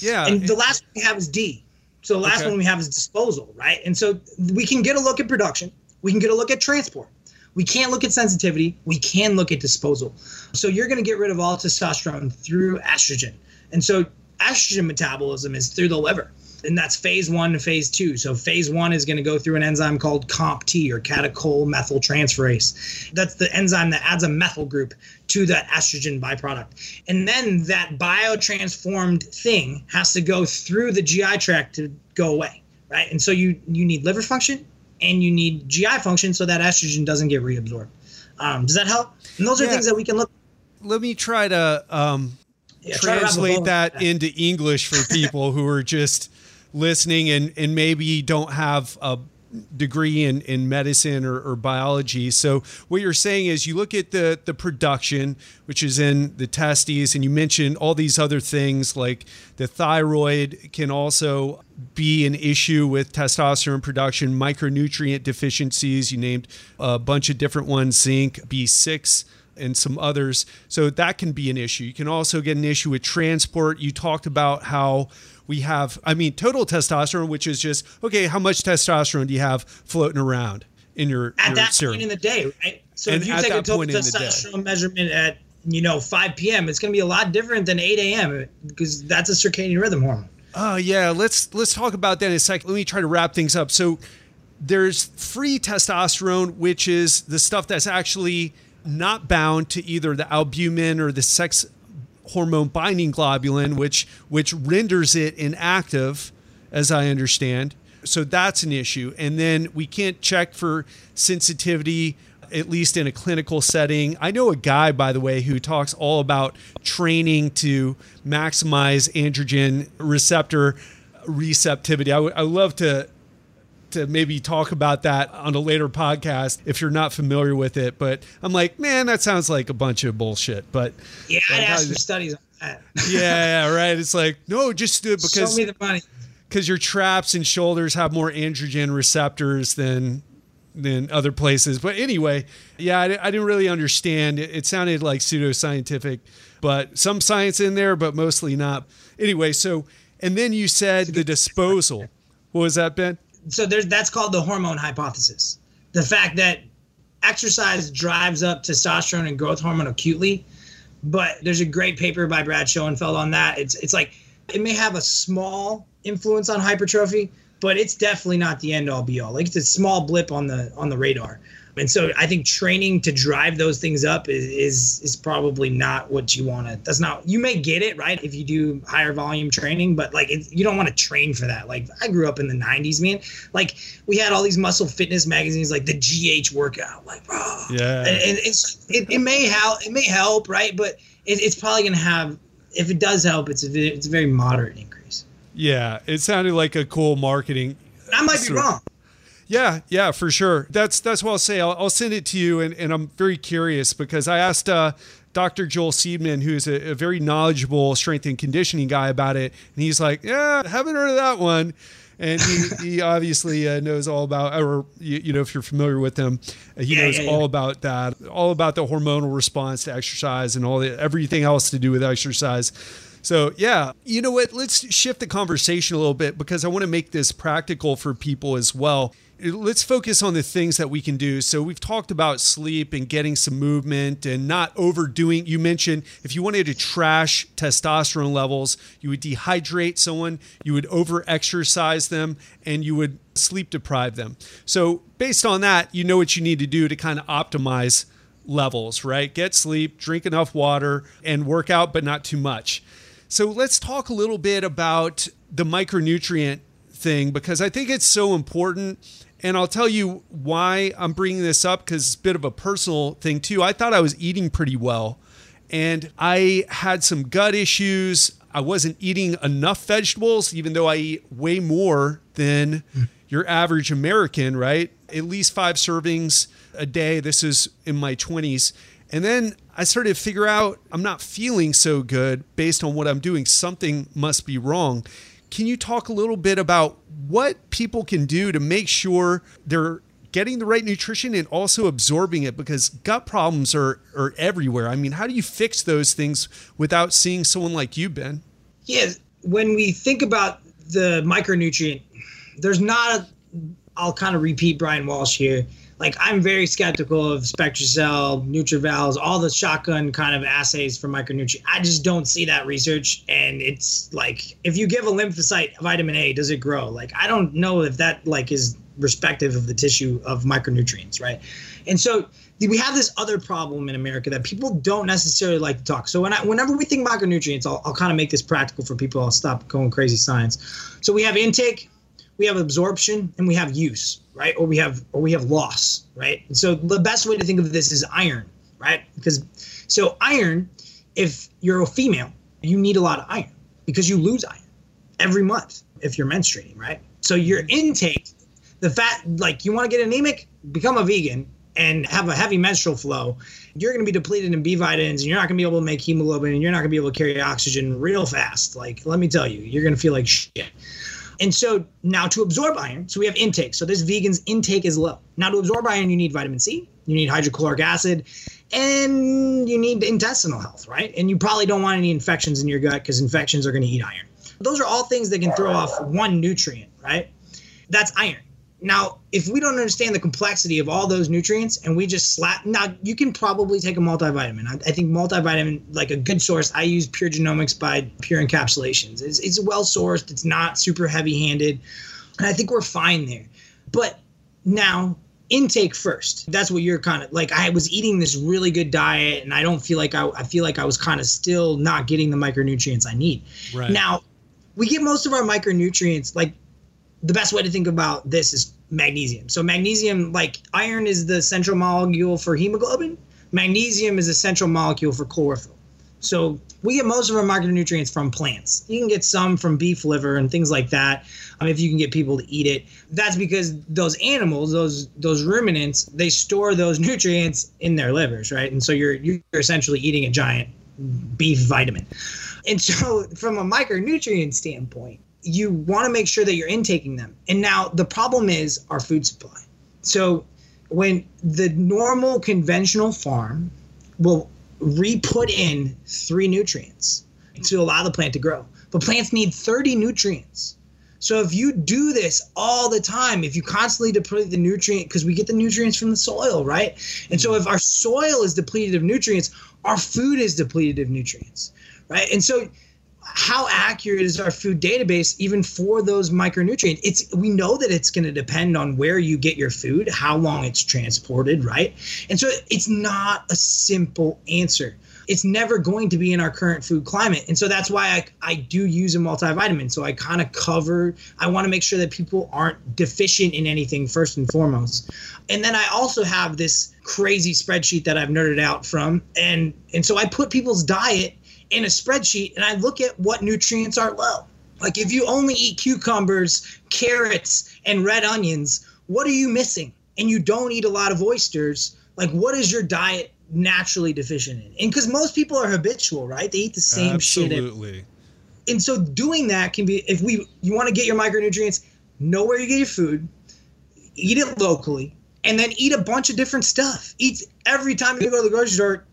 yeah. And the last one we have is D. So the last Okay. one we have is disposal, right? And so we can get a look at production. We can get a look at transport. We can't look at sensitivity. We can look at disposal. So you're going to get rid of all testosterone through estrogen. And so estrogen metabolism is through the liver. And that's phase one to phase two. So phase one is going to go through an enzyme called COMT or catechol methyltransferase. That's the enzyme that adds a methyl group to that estrogen byproduct. And then that biotransformed thing has to go through the GI tract to go away, right? And so you you need liver function and you need GI function so that estrogen doesn't get reabsorbed. Um, does that help? And those are Yeah. things that we can look. Let me try to um, Yeah, try to wrap translate that into English for people who are just listening and, and maybe don't have a degree in, in medicine or, or, biology. So what you're saying is you look at the the production, which is in the testes, and you mentioned all these other things like the thyroid can also be an issue with testosterone production, micronutrient deficiencies. You named a bunch of different ones, zinc, B6 and some others. So that can be an issue. You can also get an issue with transport. You talked about how we have, I mean, total testosterone, which is just, okay, how much testosterone do you have floating around in your, at your that serum? point in the day, right? So and if you take a total testosterone measurement at, you know, 5 p.m., it's going to be a lot different than 8 a.m. because that's a circadian rhythm hormone. Oh yeah, let's let's talk about that in a second. Let me try to wrap things up. So there's free testosterone, which is the stuff that's actually not bound to either the albumin or the sex hormone binding globulin, which which renders it inactive, as I understand. So that's an issue. And then we can't check for sensitivity, at least in a clinical setting. I know a guy, by the way, who talks all about training to maximize androgen receptor receptivity. I would love to to maybe talk about that on a later podcast if you're not familiar with it. But I'm like, man, that sounds like a bunch of bullshit. But yeah, I'd ask for studies on that. yeah, yeah, right. It's like, no, just do it because show me the money. Because your traps and shoulders have more androgen receptors than than other places. But anyway, yeah, I, I didn't really understand. It, it sounded like pseudoscientific, but some science in there, but mostly not. Anyway, so and then you said the disposal. What was that, Ben? So there's that's called the hormone hypothesis. The fact that exercise drives up testosterone and growth hormone acutely, but there's a great paper by Brad Schoenfeld on that. It's it's like it may have a small influence on hypertrophy, but it's definitely not the end all be all. Like it's a small blip on the on the radar. And so I think training to drive those things up is is, is probably not what you want to. That's not you may get it right if you do higher volume training, but like it, you don't want to train for that. Like I grew up in the '90s, man. Like we had all these muscle fitness magazines, like the GH workout, like oh. yeah. And, and it's it, it may help, it may help, right? But it, it's probably gonna have. If it does help, it's a it's a very moderate increase. Yeah, it sounded like a cool marketing. I might be wrong. Yeah, yeah, for sure. That's that's what I'll say. I'll, I'll send it to you, and, and I'm very curious because I asked uh, Dr. Joel Seedman, who's a, a, very knowledgeable strength and conditioning guy, about it, and he's like, "Yeah, haven't heard of that one." And he, <laughs> he obviously uh, knows all about, or you, you, know, if you're familiar with him, uh, he yeah, knows yeah, yeah. all about that, all about the hormonal response to exercise and all the everything else to do with exercise. So, yeah, you know what? Let's shift the conversation a little bit because I want to make this practical for people as well let's focus on the things that we can do. So we've talked about sleep and getting some movement and not overdoing. You mentioned if you wanted to trash testosterone levels, you would dehydrate someone, you would over exercise them, and you would sleep deprive them. So based on that, you know what you need to do to kind of optimize levels, right? Get sleep, drink enough water, and work out, but not too much. So let's talk a little bit about the micronutrient thing because I think it's so important and I'll tell you why I'm bringing this up because it's a bit of a personal thing too. I thought I was eating pretty well, and I had some gut issues. I wasn't eating enough vegetables, even though I eat way more than hmm. your average American, right? At least five servings a day. This is in my 20s. And then I started to figure out I'm not feeling so good based on what I'm doing. Something must be wrong. Can you talk a little bit about what people can do to make sure they're getting the right nutrition and also absorbing it because gut problems are, are everywhere. I mean, how do you fix those things without seeing someone like you, Ben? Yeah, when we think about the micronutrient, there's not a, I'll kind of repeat Brian Walsh here like I'm very skeptical of SpectraCell, NutrEvals, all the shotgun kind of assays for micronutrient. I just don't see that research, and it's like if you give a lymphocyte vitamin A, does it grow? Like I don't know if that like is respective of the tissue of micronutrients, right? And so we have this other problem in America that people don't necessarily like to talk. So when I, whenever we think micronutrients, I'll, I'll kind of make this practical for people. I'll stop going crazy science. So we have intake, we have absorption, and we have use right? Or we have or we have loss, right? And so the best way to think of this is iron, right? Because so iron, if you're a female, you need a lot of iron because you lose iron every month if you're menstruating, right? So your mm-hmm. intake, the fat, like you want to get anemic, become a vegan and have a heavy menstrual flow. You're going to be depleted in B vitamins, and you're not going to be able to make hemoglobin, and you're not going to be able to carry oxygen real fast. Like, let me tell you, you're going to feel like shit. And so now to absorb iron, so we have intake. So this vegan's intake is low. Now to absorb iron, you need vitamin C, you need hydrochloric acid, and you need intestinal health, right? And you probably don't want any infections in your gut because infections are going to eat iron. Those are all things that can throw off one nutrient, right? That's iron. Now, if we don't understand the complexity of all those nutrients and we just slap, now you can probably take a multivitamin. I, I think multivitamin, like a good source, I use Pure Genomics by Pure Encapsulations. It's, it's well sourced, it's not super heavy handed. And I think we're fine there. But now, intake first. That's what you're kind of like. I was eating this really good diet and I don't feel like I, I feel like I was kind of still not getting the micronutrients I need. Right. Now, we get most of our micronutrients like the best way to think about this is magnesium. So magnesium, like iron, is the central molecule for hemoglobin. Magnesium is a central molecule for chlorophyll. So we get most of our micronutrients from plants. You can get some from beef liver and things like that. Um, if you can get people to eat it, that's because those animals, those those ruminants, they store those <laughs> nutrients in their livers, right? And so you're you're essentially eating a giant beef vitamin. And so, from a micronutrient standpoint, you want to make sure that you're intaking them. And now the problem is our food supply. So when the normal conventional farm will re-put in three nutrients to allow the plant to grow, but plants need 30 nutrients. So if you do this all the time, if you constantly deplete the nutrient, because we get the nutrients from the soil, right? And so mm-hmm. if our soil is depleted of nutrients, our food is depleted of nutrients, right? And so how accurate is our food database even for those micronutrients? It's we know that it's going to depend on where you get your food how long it's transported right? And so it's not a simple answer. It's never going to be in our current food climate. And so that's why i, I do use a multivitamin. So i kind of cover i want to make sure that people aren't deficient in anything first and foremost. And then i also have this crazy spreadsheet that i've nerded out from. And and so i put people's diet in a spreadsheet and I look at what nutrients are low. Like if you only eat cucumbers, carrots, and red onions, what are you missing? And you don't eat a lot of oysters, like what is your diet naturally deficient in? And because most people are habitual, right? They eat the same Absolutely. shit. Absolutely. And so doing that can be if we you want to get your micronutrients, know where you get your food, eat it locally, and then eat a bunch of different stuff. Eat every time you go to the grocery store,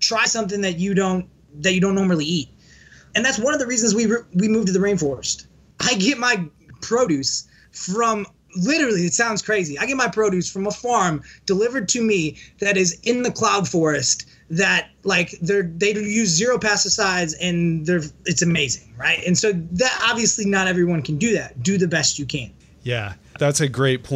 try something that you don't that you don't normally eat. And that's one of the reasons we re- we moved to the rainforest. I get my produce from literally it sounds crazy. I get my produce from a farm delivered to me that is in the cloud forest that like they're they use zero pesticides and they're it's amazing, right? And so that obviously not everyone can do that. Do the best you can. Yeah. That's a great.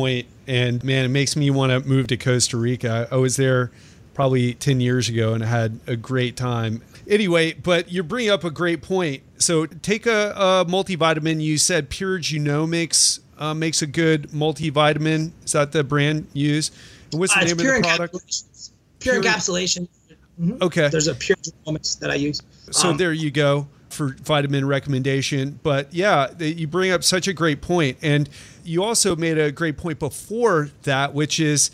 And man, it makes me want to move to Costa Rica. I was there probably 10 years ago and I had a great time anyway, but you're bringing up a great point. So take a, a multivitamin. You said Pure Genomics uh, makes a good multivitamin. Is that the brand you use? And what's the uh, name of the product? Pure, pure encapsulation. Mm-hmm. Okay. There's a Pure Genomics that I use. So um, there you go for vitamin recommendation. But yeah, you bring up such a great point, and you also made a great point before that, which is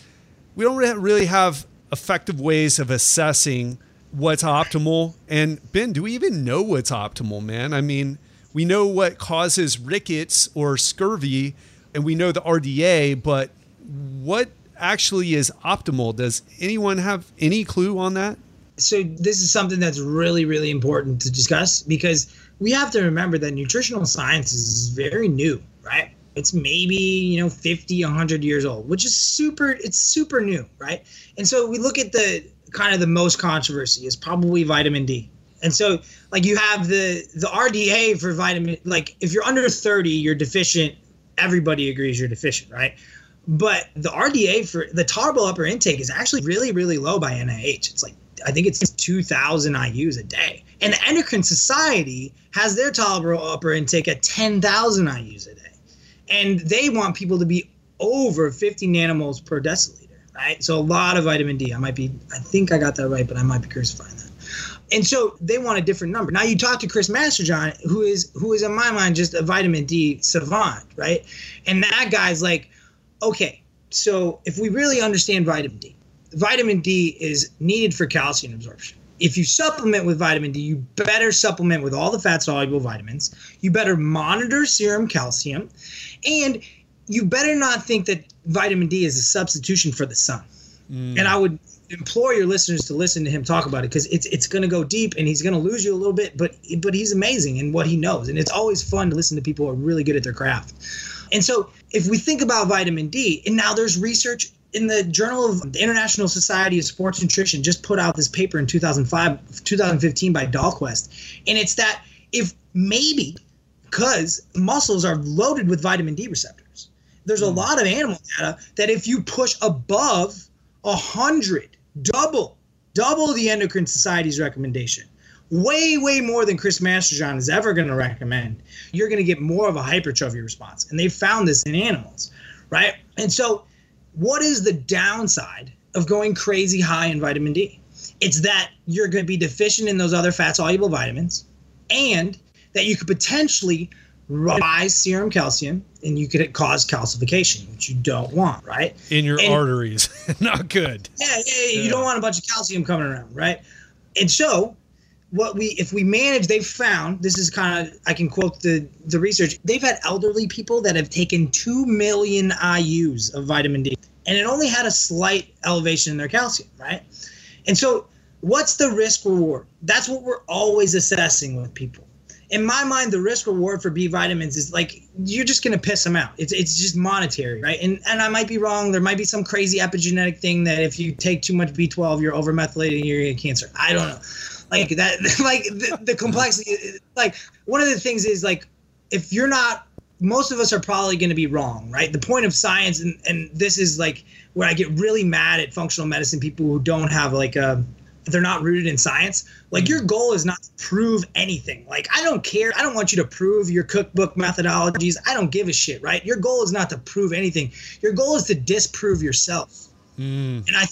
we don't really have effective ways of assessing what's optimal. And Ben, do we even know what's optimal, man? I mean, we know what causes rickets or scurvy, and we know the RDA, but what actually is optimal? Does anyone have any clue on that? So, this is something that's really, really important to discuss because we have to remember that nutritional science is very new, right? It's maybe, you know, 50, 100 years old, which is super, it's super new, right? And so we look at the kind of the most controversy is probably vitamin D. And so like you have the the RDA for vitamin like if you're under 30 you're deficient everybody agrees you're deficient, right? But the RDA for the tolerable upper intake is actually really really low by NIH. It's like I think it's 2000 IUs a day. And the Endocrine Society has their tolerable upper intake at 10,000 IUs a day. And they want people to be over 50 nanomoles per deciliter right? So a lot of vitamin D. I might be, I think I got that right, but I might be crucifying that. And so they want a different number. Now you talk to Chris Masterjohn, who is who is in my mind just a vitamin D savant, right? And that guy's like, okay, so if we really understand vitamin D, vitamin D is needed for calcium absorption. If you supplement with vitamin D, you better supplement with all the fat soluble vitamins. You better monitor serum calcium. And you better not think that vitamin D is a substitution for the sun. Mm. And I would implore your listeners to listen to him talk about it because it's it's going to go deep and he's going to lose you a little bit, but but he's amazing in what he knows, and it's always fun to listen to people who are really good at their craft. And so, if we think about vitamin D, and now there's research in the Journal of the International Society of Sports Nutrition just put out this paper in 2005, 2015 by Dahlquist, and it's that if maybe because muscles are loaded with vitamin D receptors, there's a hmm. lot of animal data that if you push above hundred, double, double the Endocrine Society's recommendation, way, way more than Chris Masterjohn is ever going to recommend, you're going to get more of a hypertrophy response. And they found this in animals, right? And so what is the downside of going crazy high in vitamin D? It's that you're going to be deficient in those other fat soluble vitamins and that you could potentially rise serum calcium and you could cause calcification, which you don't want, right? In your and, arteries. <laughs> Not good. Yeah, yeah, yeah, you don't want a bunch of calcium coming around, right? And so what we if we manage they've found this is kind of i can quote the the research they've had elderly people that have taken 2 million ius of vitamin d and it only had a slight elevation in their calcium right and so what's the risk reward that's what we're always assessing with people in my mind the risk reward for b vitamins is like you're just to piss them out. It's, it's just monetary right? And and i might be wrong. There might be some crazy epigenetic thing that if you take too much b12 you're over methylating you're to get cancer. I don't know. Like that <laughs> like the, the complexity like one of the things is like if you're not most of us are probably going to be wrong right? The point of science and, and this is like where i get really mad at functional medicine people who don't have like a they're not rooted in science like your goal is not to prove anything like i don't care i don't want you to prove your cookbook methodologies i don't give a shit right your goal is not to prove anything your goal is to disprove yourself Mm. And I,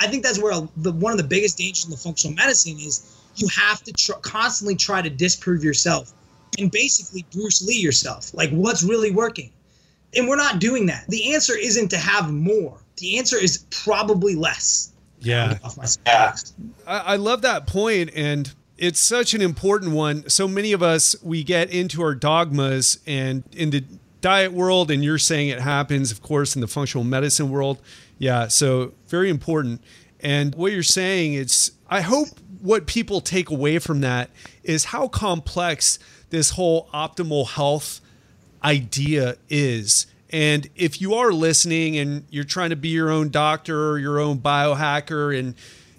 I think that's where the, one of the biggest dangers in the functional medicine is you have to tr- constantly try to disprove yourself and basically Bruce Lee yourself. Like what's really working? And we're not doing that. The answer isn't to have more. The answer is probably less. Yeah. Yeah. I, I love that point and it's such an important one. So many of us we get into our dogmas and in the diet world and you're saying it happens of course in the functional medicine world yeah, so very important. And what you're saying is, I hope what people take away from that is how complex this whole optimal health idea is. And if you are listening and you're trying to be your own doctor or your own biohacker, and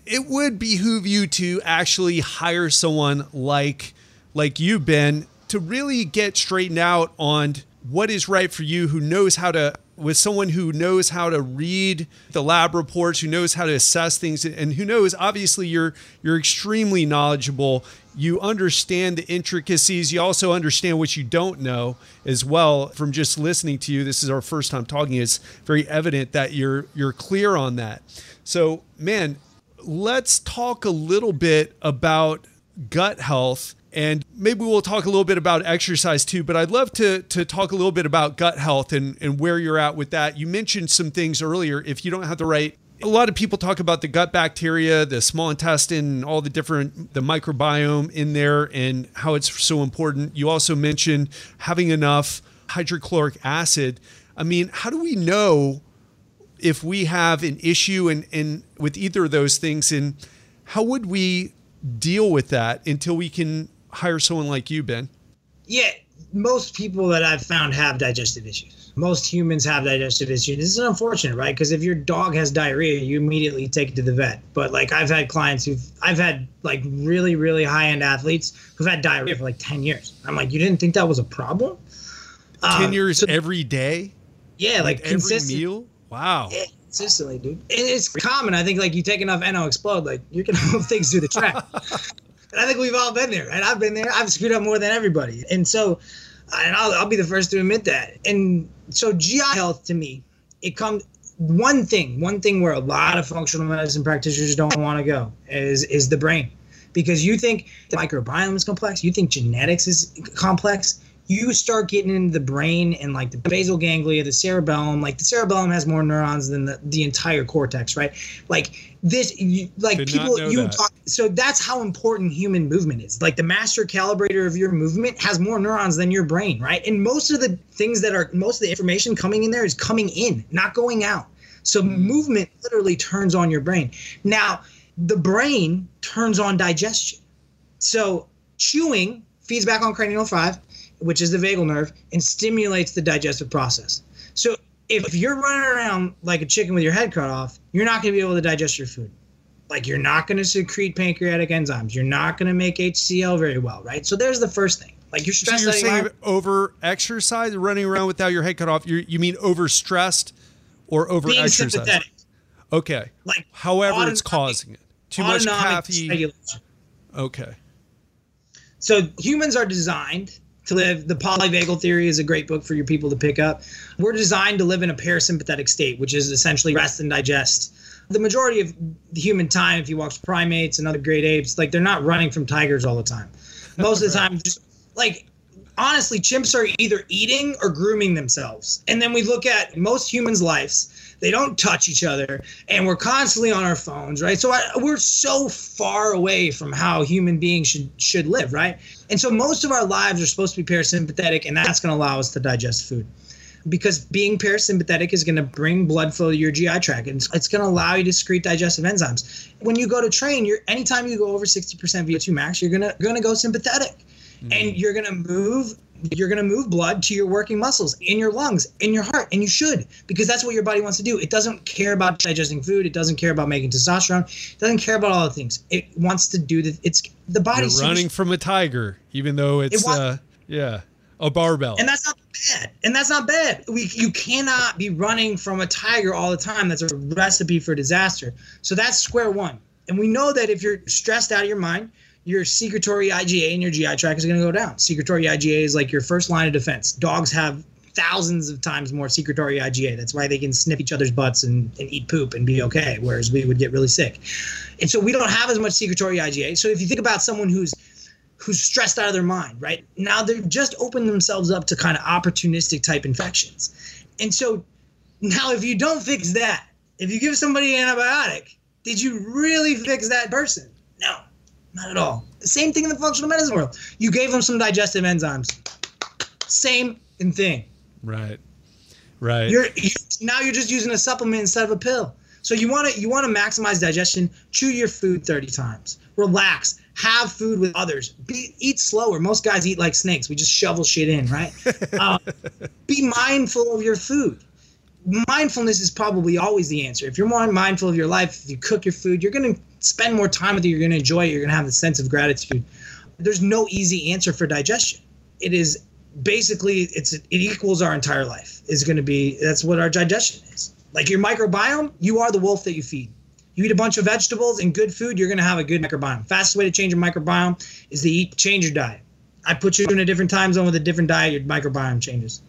it would behoove you to actually hire someone like like you, Ben, to really get straightened out on what is right for you, who knows how to with someone who knows how to read the lab reports, who knows how to assess things, and who knows obviously you're you're extremely knowledgeable. You understand the intricacies. You also understand what you don't know as well. From just listening to you, this is our first time talking. It's very evident that you're you're clear on that. So, man, let's talk a little bit about gut health and maybe we'll talk a little bit about exercise too, but I'd love to, to talk a little bit about gut health and, and where you're at with that. You mentioned some things earlier. If you don't have the right a lot of people talk about the gut bacteria, the small intestine, all the different the microbiome in there and how it's so important. You also mentioned having enough hydrochloric acid. I mean, how do we know if we have an issue and in, with either of those things and how would we deal with that until we can hire someone like you, Ben? Yeah, most people that I've found have digestive issues. Most humans have digestive issues. This is unfortunate, right? Because if your dog has diarrhea, you immediately take it to the vet. But like I've had clients who've I've had like really, really high end athletes who've had diarrhea for like 10 years. I'm like, you didn't think that was a problem? 10 um, years so, every day? Yeah, like, like every meal? Wow. Consistently, dude. It's common. I think like you take enough NO-Xplode, like you're gonna <laughs> move things through the track. And I think we've all been there, and I've been there. I've screwed up more than everybody. And so, and I'll, I'll be the first to admit that. And so, GI health to me, it comes one thing, one thing where a lot of functional medicine practitioners don't want to go is is the brain, because you think the microbiome is complex, you think genetics is complex. You start getting into the brain and like the basal ganglia, the cerebellum. Like the cerebellum has more neurons than the, the entire cortex, right? Like this, you, like Did people, you that. talk. So that's how important human movement is. Like the master calibrator of your movement has more neurons than your brain, right? And most of the things that are, most of the information coming in there is coming in, not going out. So Hmm. movement literally turns on your brain. Now, the brain turns on digestion. So chewing feeds back on cranial 5, which is the vagal nerve, and stimulates the digestive process. So if you're running around like a chicken with your head cut off, you're not going to be able to digest your food. Like you're not going to secrete pancreatic enzymes. You're not going to make HCl very well, right? So there's the first thing. Like you're So stressed you're out of your saying over exercise, running around without your head cut off. You you mean overstressed or over being exercise? sympathetic. Okay. Like However, it's causing it. Too much caffeine. Okay. So humans are designed to live. The polyvagal theory is a great book for your people to pick up. We're designed to live in a parasympathetic state, which is essentially rest and digest. The majority of the human time, if you watch primates and other great apes, like they're not running from tigers all the time. Most of the <laughs> time, just like honestly, chimps are either eating or grooming themselves. And then we look at most humans' lives. They don't touch each other, and we're constantly on our phones, right? So I, we're so far away from how human beings should should live, right? And so most of our lives are supposed to be parasympathetic, and that's going to allow us to digest food. Because being parasympathetic is going to bring blood flow to your GI tract, and it's, it's going to allow you to secrete digestive enzymes. When you go to train, you're anytime you go over 60% VO2 max, you're gonna gonna go sympathetic mm-hmm. and you're gonna move you're gonna move blood to your working muscles in your lungs in your heart and you should because that's what your body wants to do. It doesn't care about digesting food. It doesn't care about making testosterone. It doesn't care about all the things. It wants to do the it's the body's running from a tiger, even though it's wa- uh yeah a barbell. and that's not bad. And that's not bad. We you cannot be running from a tiger all the time. That's a recipe for disaster. So that's square one. And we know that if you're stressed out of your mind your secretory IgA and your GI tract is going to go down. Secretory IgA is like your first line of defense. Dogs have thousands of times more secretory IgA. That's why they can sniff each other's butts and, and eat poop and be okay, whereas we would get really sick. And so we don't have as much secretory IgA. So if you think about someone who's who's stressed out of their mind, right? Now they've just opened themselves up to kind of opportunistic type infections. And so now if you don't fix that, if you give somebody an antibiotic, did you really fix that person? No, not at all. Same thing in the functional medicine world. You gave them some digestive enzymes. Same thing. right. Right. You're you, now you're just using a supplement instead of a pill. So you want to you want to maximize digestion. Chew your food 30 times. Relax. Have food with others. Be, eat slower. Most guys eat like snakes. We just shovel shit in, right? <laughs> um, be mindful of your food. Mindfulness is probably always the answer. If you're more mindful of your life, if you cook your food, you're going to spend more time with it. You're going to enjoy it. You're going to have the sense of gratitude. There's no easy answer for digestion. It is basically it's it equals our entire life is going to be that's what our digestion is like your microbiome you are the wolf that you feed you eat a bunch of vegetables and good food you're going to have a good microbiome fastest way to change your microbiome is to eat change your diet i put you in a different time zone with a different diet your microbiome changes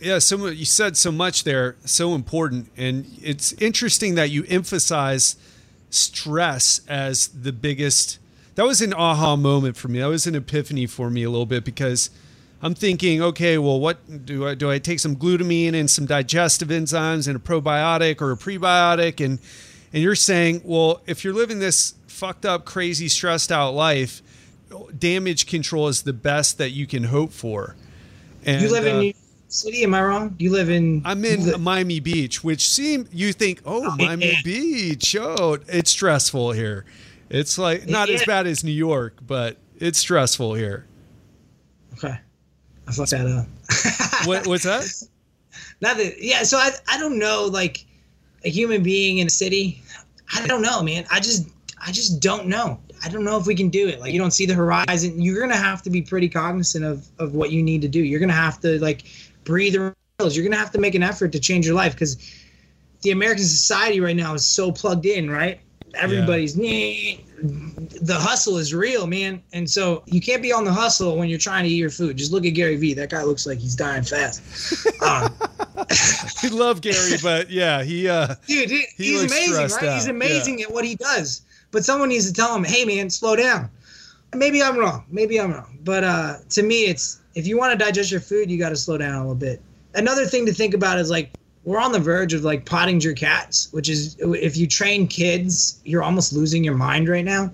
yeah so you said so much there so important and it's interesting that you emphasize stress as the biggest that was an aha moment for me. That was an epiphany for me a little bit because i'm thinking okay well what do i do i take some glutamine and some digestive enzymes and a probiotic or a prebiotic? And and you're saying well if you're living this fucked up crazy stressed out life damage control is the best that you can hope for. And, you live in uh, new York city am i wrong you live in I'm in Miami Beach, which seem you think, oh, Oh, Miami yeah. Beach, oh, it's stressful here. It's like not as bad as New York, but it's stressful here. okay i fucked that up uh, <laughs> What, what's that? Not that, yeah. So I, I don't know, like a human being in a city. I don't know, man. I just, I just don't know. I don't know if we can do it. Like you don't see the horizon. You're gonna have to be pretty cognizant of of what you need to do. You're gonna have to like breathe around. You're gonna have to make an effort to change your life because the American society right now is so plugged in, right? Everybody's the hustle is real, man. And so you can't be on the hustle when you're trying to eat your food. Just look at Gary Vee. That guy looks like he's dying fast. <laughs> Um, <laughs> We love Gary, but yeah, he uh dude, dude, He he's amazing, right? He's amazing at what he does. But someone needs to tell him, "Hey, man, slow down." Maybe I'm wrong. Maybe I'm wrong. But uh, to me, it's If you want to digest your food, you got to slow down a little bit. Another thing to think about is like we're on the verge of like Pottenger cats, which is if you train kids, you're almost losing your mind right now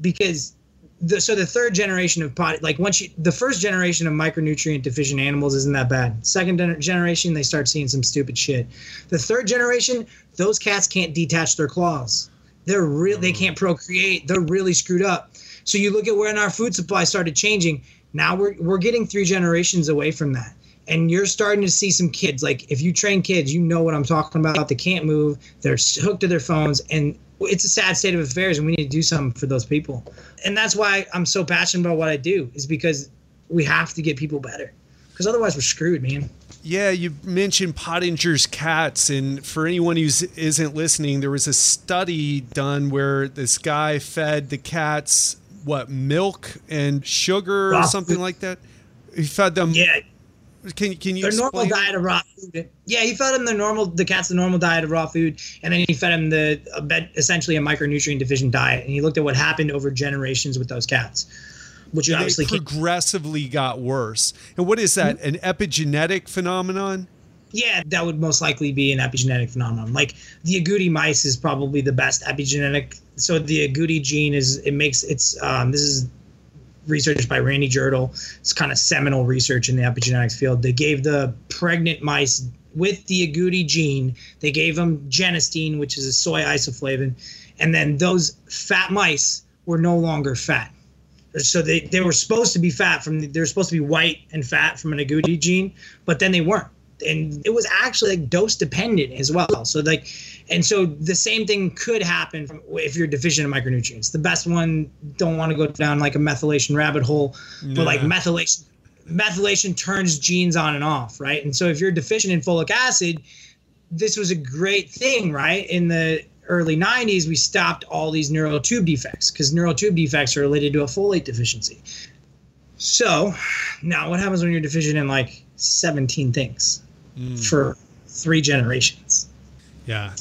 because the, so the third generation of pot like once you the first generation of micronutrient deficient animals isn't that bad. Second generation they start seeing some stupid shit. The third generation those cats can't detach their claws. They're real they mm. can't procreate. They're really screwed up. So you look at when our food supply started changing now we're, we're getting three generations away from that. And you're starting to see some kids like if you train kids you know what i'm talking about they can't move they're hooked to their phones and it's a sad state of affairs and we need to do something for those people. And that's why i'm so passionate about what i do is because we have to get people better. Because otherwise we're screwed man. Yeah, you mentioned Pottenger's cats, and for anyone who isn't listening, there was a study done where this guy fed the cats what milk and sugar or something like that. He fed them yeah can can you their normal diet of raw food? Yeah, he fed them the normal the cats the normal diet of raw food, and then he fed them the a, essentially a micronutrient deficient diet, and he looked at what happened over generations with those cats. Which you obviously progressively got worse. And what is that? Mm-hmm. An epigenetic phenomenon? Yeah, that would most likely be an epigenetic phenomenon. Like the agouti mice is probably the best epigenetic. So the agouti gene is it makes it's um, this is research by Randy Jirtle. It's kind of seminal research in the epigenetics field. They gave the pregnant mice with the agouti gene, they gave them genistein, which is a soy isoflavin, and then those fat mice were no longer fat. So they, they were supposed to be fat from they were supposed to be white and fat from an agouti gene, but then they weren't. And it was actually like dose dependent as well. So like and so the same thing could happen if you're deficient in micronutrients. The best one don't want to go down like a methylation rabbit hole, but like methylation methylation turns genes on and off, right? And so if you're deficient in folic acid, this was a great thing, right? In the early 90s, we stopped all these neural tube defects because neural tube defects are related to a folate deficiency. So now what happens when you're deficient in like 17 things mm. for three generations? Yeah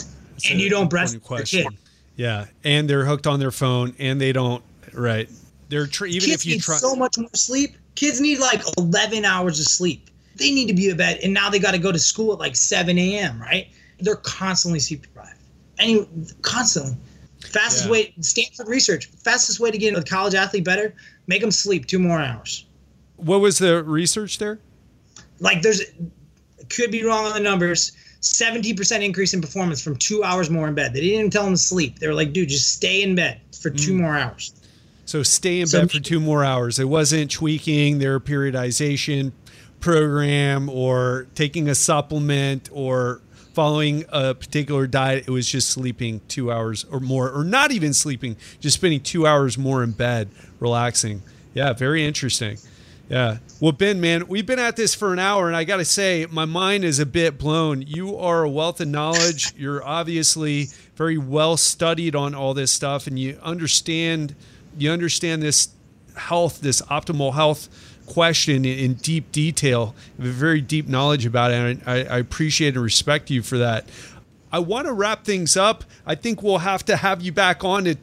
and you don't breastfeed question. Kid. Yeah, and they're hooked on their phone, and they don't. Right, they're tr- even Kids if you try so much more sleep. Kids need like 11 hours of sleep. They need to be in bed, and now they got to go to school at like 7 a.m. Right? They're constantly sleep deprived. Any constantly. Fastest yeah. way, Stanford research, fastest way to get a college athlete better, make them sleep two more hours. What was the research there? Like, there's, could be wrong on the numbers 70% increase in performance from two hours more in bed. They didn't even tell them to sleep. They were like, dude, just stay in bed for two mm. more hours. So stay in so, bed for two more hours. It wasn't tweaking their periodization program or taking a supplement or following a particular diet. It was just sleeping two hours or more, or not even sleeping, just spending two hours more in bed, relaxing. Yeah, very interesting. Yeah. Well, Ben, man, we've been at this for an hour, and I got to say, my mind is a bit blown. You are a wealth of knowledge. <laughs> You're obviously very well studied on all this stuff, and you understand you understand this health, this optimal health question in, deep detail. You have a very deep knowledge about it, and I, I appreciate and respect you for that. I want to wrap things up. I think we'll have to have you back on to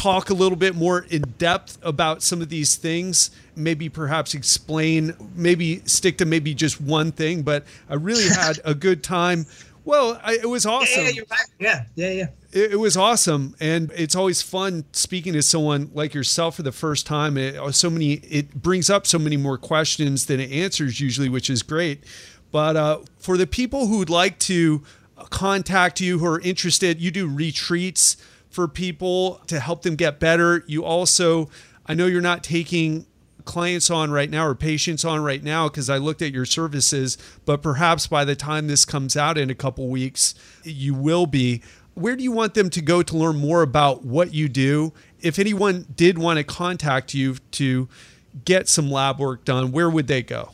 talk a little bit more in depth about some of these things maybe perhaps explain maybe stick to maybe just one thing but i really <laughs> had a good time. Well I, it was awesome. yeah yeah, yeah yeah. It, it, was awesome and it's always fun speaking to someone like yourself for the first time. It, so many it brings up so many more questions than it answers usually which is great. But uh, for the people who would like to contact you who are interested you do retreats for people to help them get better. You also, I know you're not taking clients on right now or patients on right now because I looked at your services, but perhaps by the time this comes out in a couple weeks, you will be. Where do you want them to go to learn more about what you do? If anyone did want to contact you to get some lab work done, where would they go?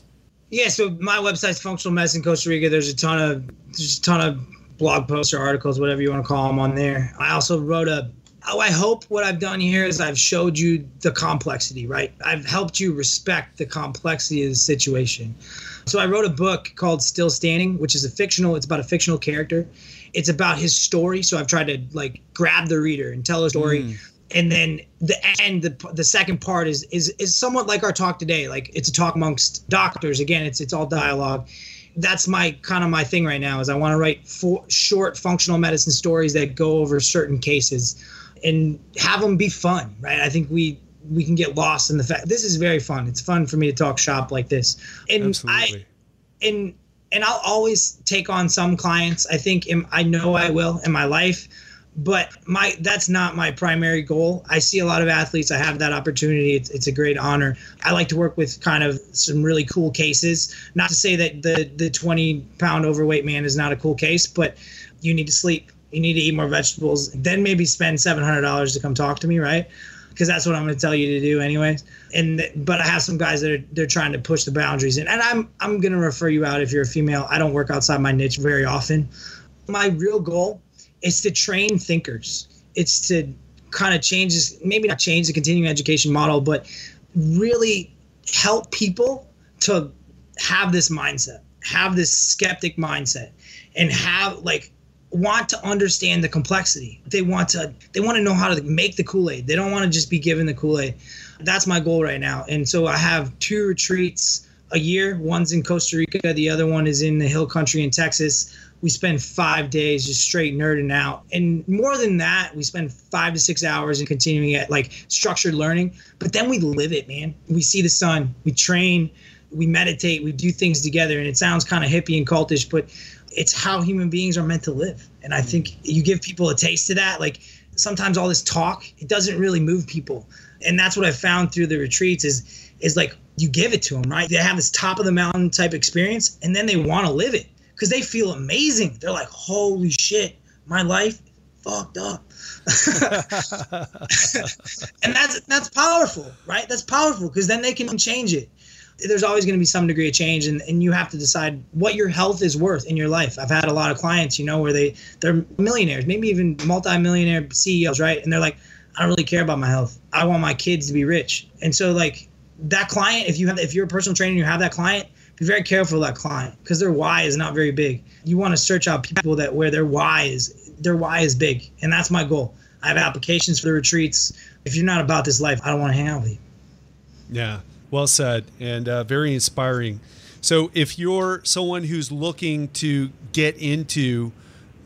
Yeah, so my website's Functional Medicine Costa Rica. There's a ton of there's a ton of blog posts or articles, whatever you want to call them, on there. I also wrote a. Oh, I hope what I've done here is I've showed you the complexity, right? I've helped you respect the complexity of the situation. So I wrote a book called Still Standing, which is a fictional. It's about a fictional character. It's about his story. So I've tried to like grab the reader and tell a story. Mm. and then the end the, the second part is is is somewhat like our talk today like it's a talk amongst doctors again it's it's all dialogue that's my kind of my thing right now is i want to write four short functional medicine stories that go over certain cases and have them be fun right? I think we we can get lost in the fact this is very fun. It's fun for me to talk shop like this. And Absolutely. i and and i'll always take on some clients. I think in, i know i will in my life but my that's not my primary goal. I see a lot of athletes. I have that opportunity. It's, it's a great honor. I like to work with kind of some really cool cases. Not to say that the the 20 pound overweight man is not a cool case, but you need to sleep. You need to eat more vegetables. Then maybe spend seven hundred dollars to come talk to me, right? Because that's what I'm going to tell you to do, anyways. And but I have some guys that are they're trying to push the boundaries, and, and I'm I'm going to refer you out if you're a female. I don't work outside my niche very often. My real goal it's to train thinkers. It's to kind of change this, maybe not change the continuing education model, but really help people to have this mindset, have this skeptic mindset, and have like want to understand the complexity. They want to they want to know how to make the Kool-Aid. They don't want to just be given the Kool-Aid. That's my goal right now. And so I have two retreats a year. One's in Costa Rica, the other one is in the hill country in Texas we spend five days just straight nerding out. And more than that, we spend five to six hours in continuing at like structured learning. But then we live it, man. We see the sun, we train, we meditate, we do things together. And it sounds kind of hippie and cultish, but it's how human beings are meant to live. And I think you give people a taste of that. Like sometimes all this talk, it doesn't really move people. And that's what I found through the retreats is is like you give it to them, right? They have this top of the mountain type experience and then they want to live it because they feel amazing. They're like, holy shit, my life fucked up. <laughs> and that's that's powerful, right? That's powerful because then they can change it. There's always going to be some degree of change, and, and you have to decide what your health is worth in your life. I've had a lot of clients, you know, where they they're millionaires, maybe even multi-millionaire CEOs, right? And they're like, I don't really care about my health. I want my kids to be rich. And so like that client, if you have if you're a personal trainer and you have that client, be very careful that client because their why is not very big. You want to search out people that where their why is their why is big, and that's my goal. I have applications for the retreats. If you're not about this life, I don't want to hang out with you. Yeah, well said, and uh, very inspiring. So, if you're someone who's looking to get into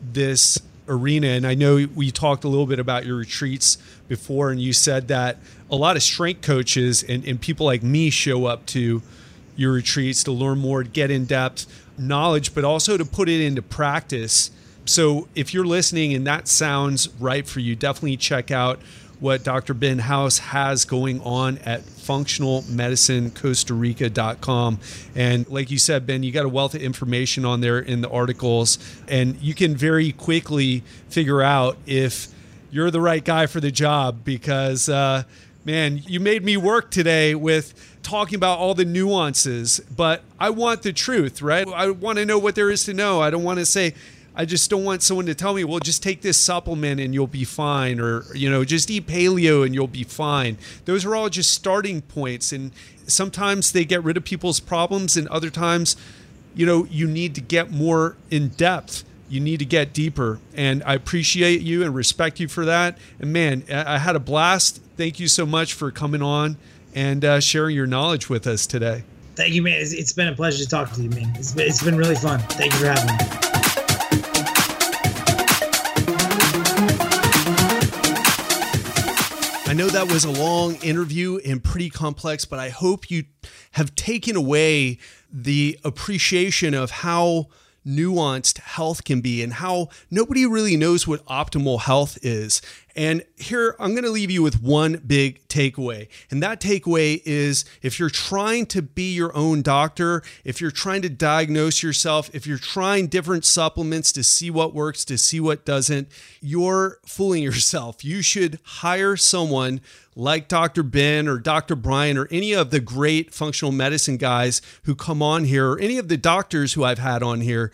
this arena, and I know we talked a little bit about your retreats before, and you said that a lot of strength coaches and, and people like me show up to your retreats to learn more, get in depth knowledge, but also to put it into practice. So if you're listening and that sounds right for you, definitely check out what Dr. Ben House has going on at functionalmedicinecostarica.com. And like you said, Ben, you got a wealth of information on there in the articles, and you can very quickly figure out if you're the right guy for the job because, uh, man, you made me work today with talking about all the nuances, but I want the truth, right? I want to know what there is to know. I don't want to say, I just don't want someone to tell me, well, just take this supplement and you'll be fine, or, you know, just eat paleo and you'll be fine. Those are all just starting points. And sometimes they get rid of people's problems, and other times, you know, you need to get more in depth. You need to get deeper. And I appreciate you and respect you for that. And man, I had a blast. Thank you so much for coming on and uh, sharing your knowledge with us today. Thank you, man. it's, it's been a pleasure to talk to you, man. It's been, it's been really fun. Thank you for having me. I know that was a long interview and pretty complex, but I hope you have taken away the appreciation of how nuanced health can be and how nobody really knows what optimal health is. And here, I'm going to leave you with one big takeaway. And that takeaway is if you're trying to be your own doctor, if you're trying to diagnose yourself, if you're trying different supplements to see what works, to see what doesn't, you're fooling yourself. You should hire someone like Dr. Ben or Dr. Brian or any of the great functional medicine guys who come on here, or any of the doctors who I've had on here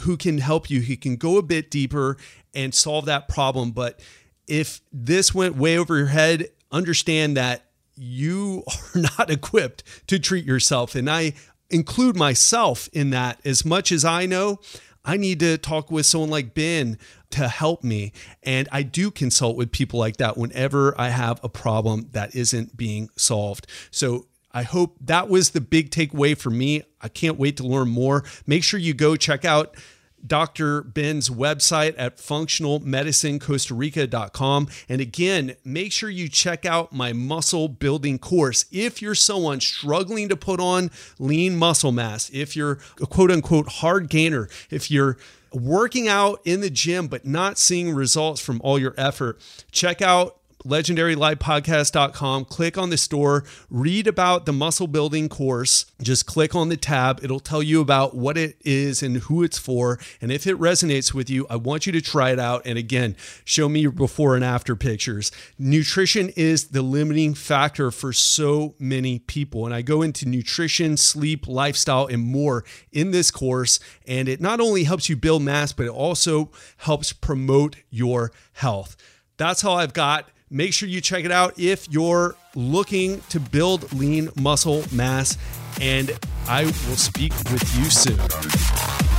who can help you. He can go a bit deeper and solve that problem. But if this went way over your head, understand that you <laughs> are not equipped to treat yourself. And I include myself in that as much as I know. I need to talk with someone like Ben to help me. And I do consult with people like that whenever I have a problem that isn't being solved. So I hope that was the big takeaway for me. I can't wait to learn more. Make sure you go check out Dr. Ben's website at functionalmedicinecostarica.com. And again, make sure you check out my muscle building course. If you're someone struggling to put on lean muscle mass, if you're a quote unquote hard gainer, if you're working out in the gym but not seeing results from all your effort, check out legendarylifepodcast.com. Click on the store, read about the muscle building course. Just click on the tab. It'll tell you about what it is and who it's for. And if it resonates with you, I want you to try it out. And again, show me your before and after pictures. Nutrition is the limiting factor for so many people. And I go into nutrition, sleep, lifestyle, and more in this course. And it not only helps you build mass, but it also helps promote your health. That's how I've got Make sure you check it out if you're looking to build lean muscle mass. And I will speak with you soon.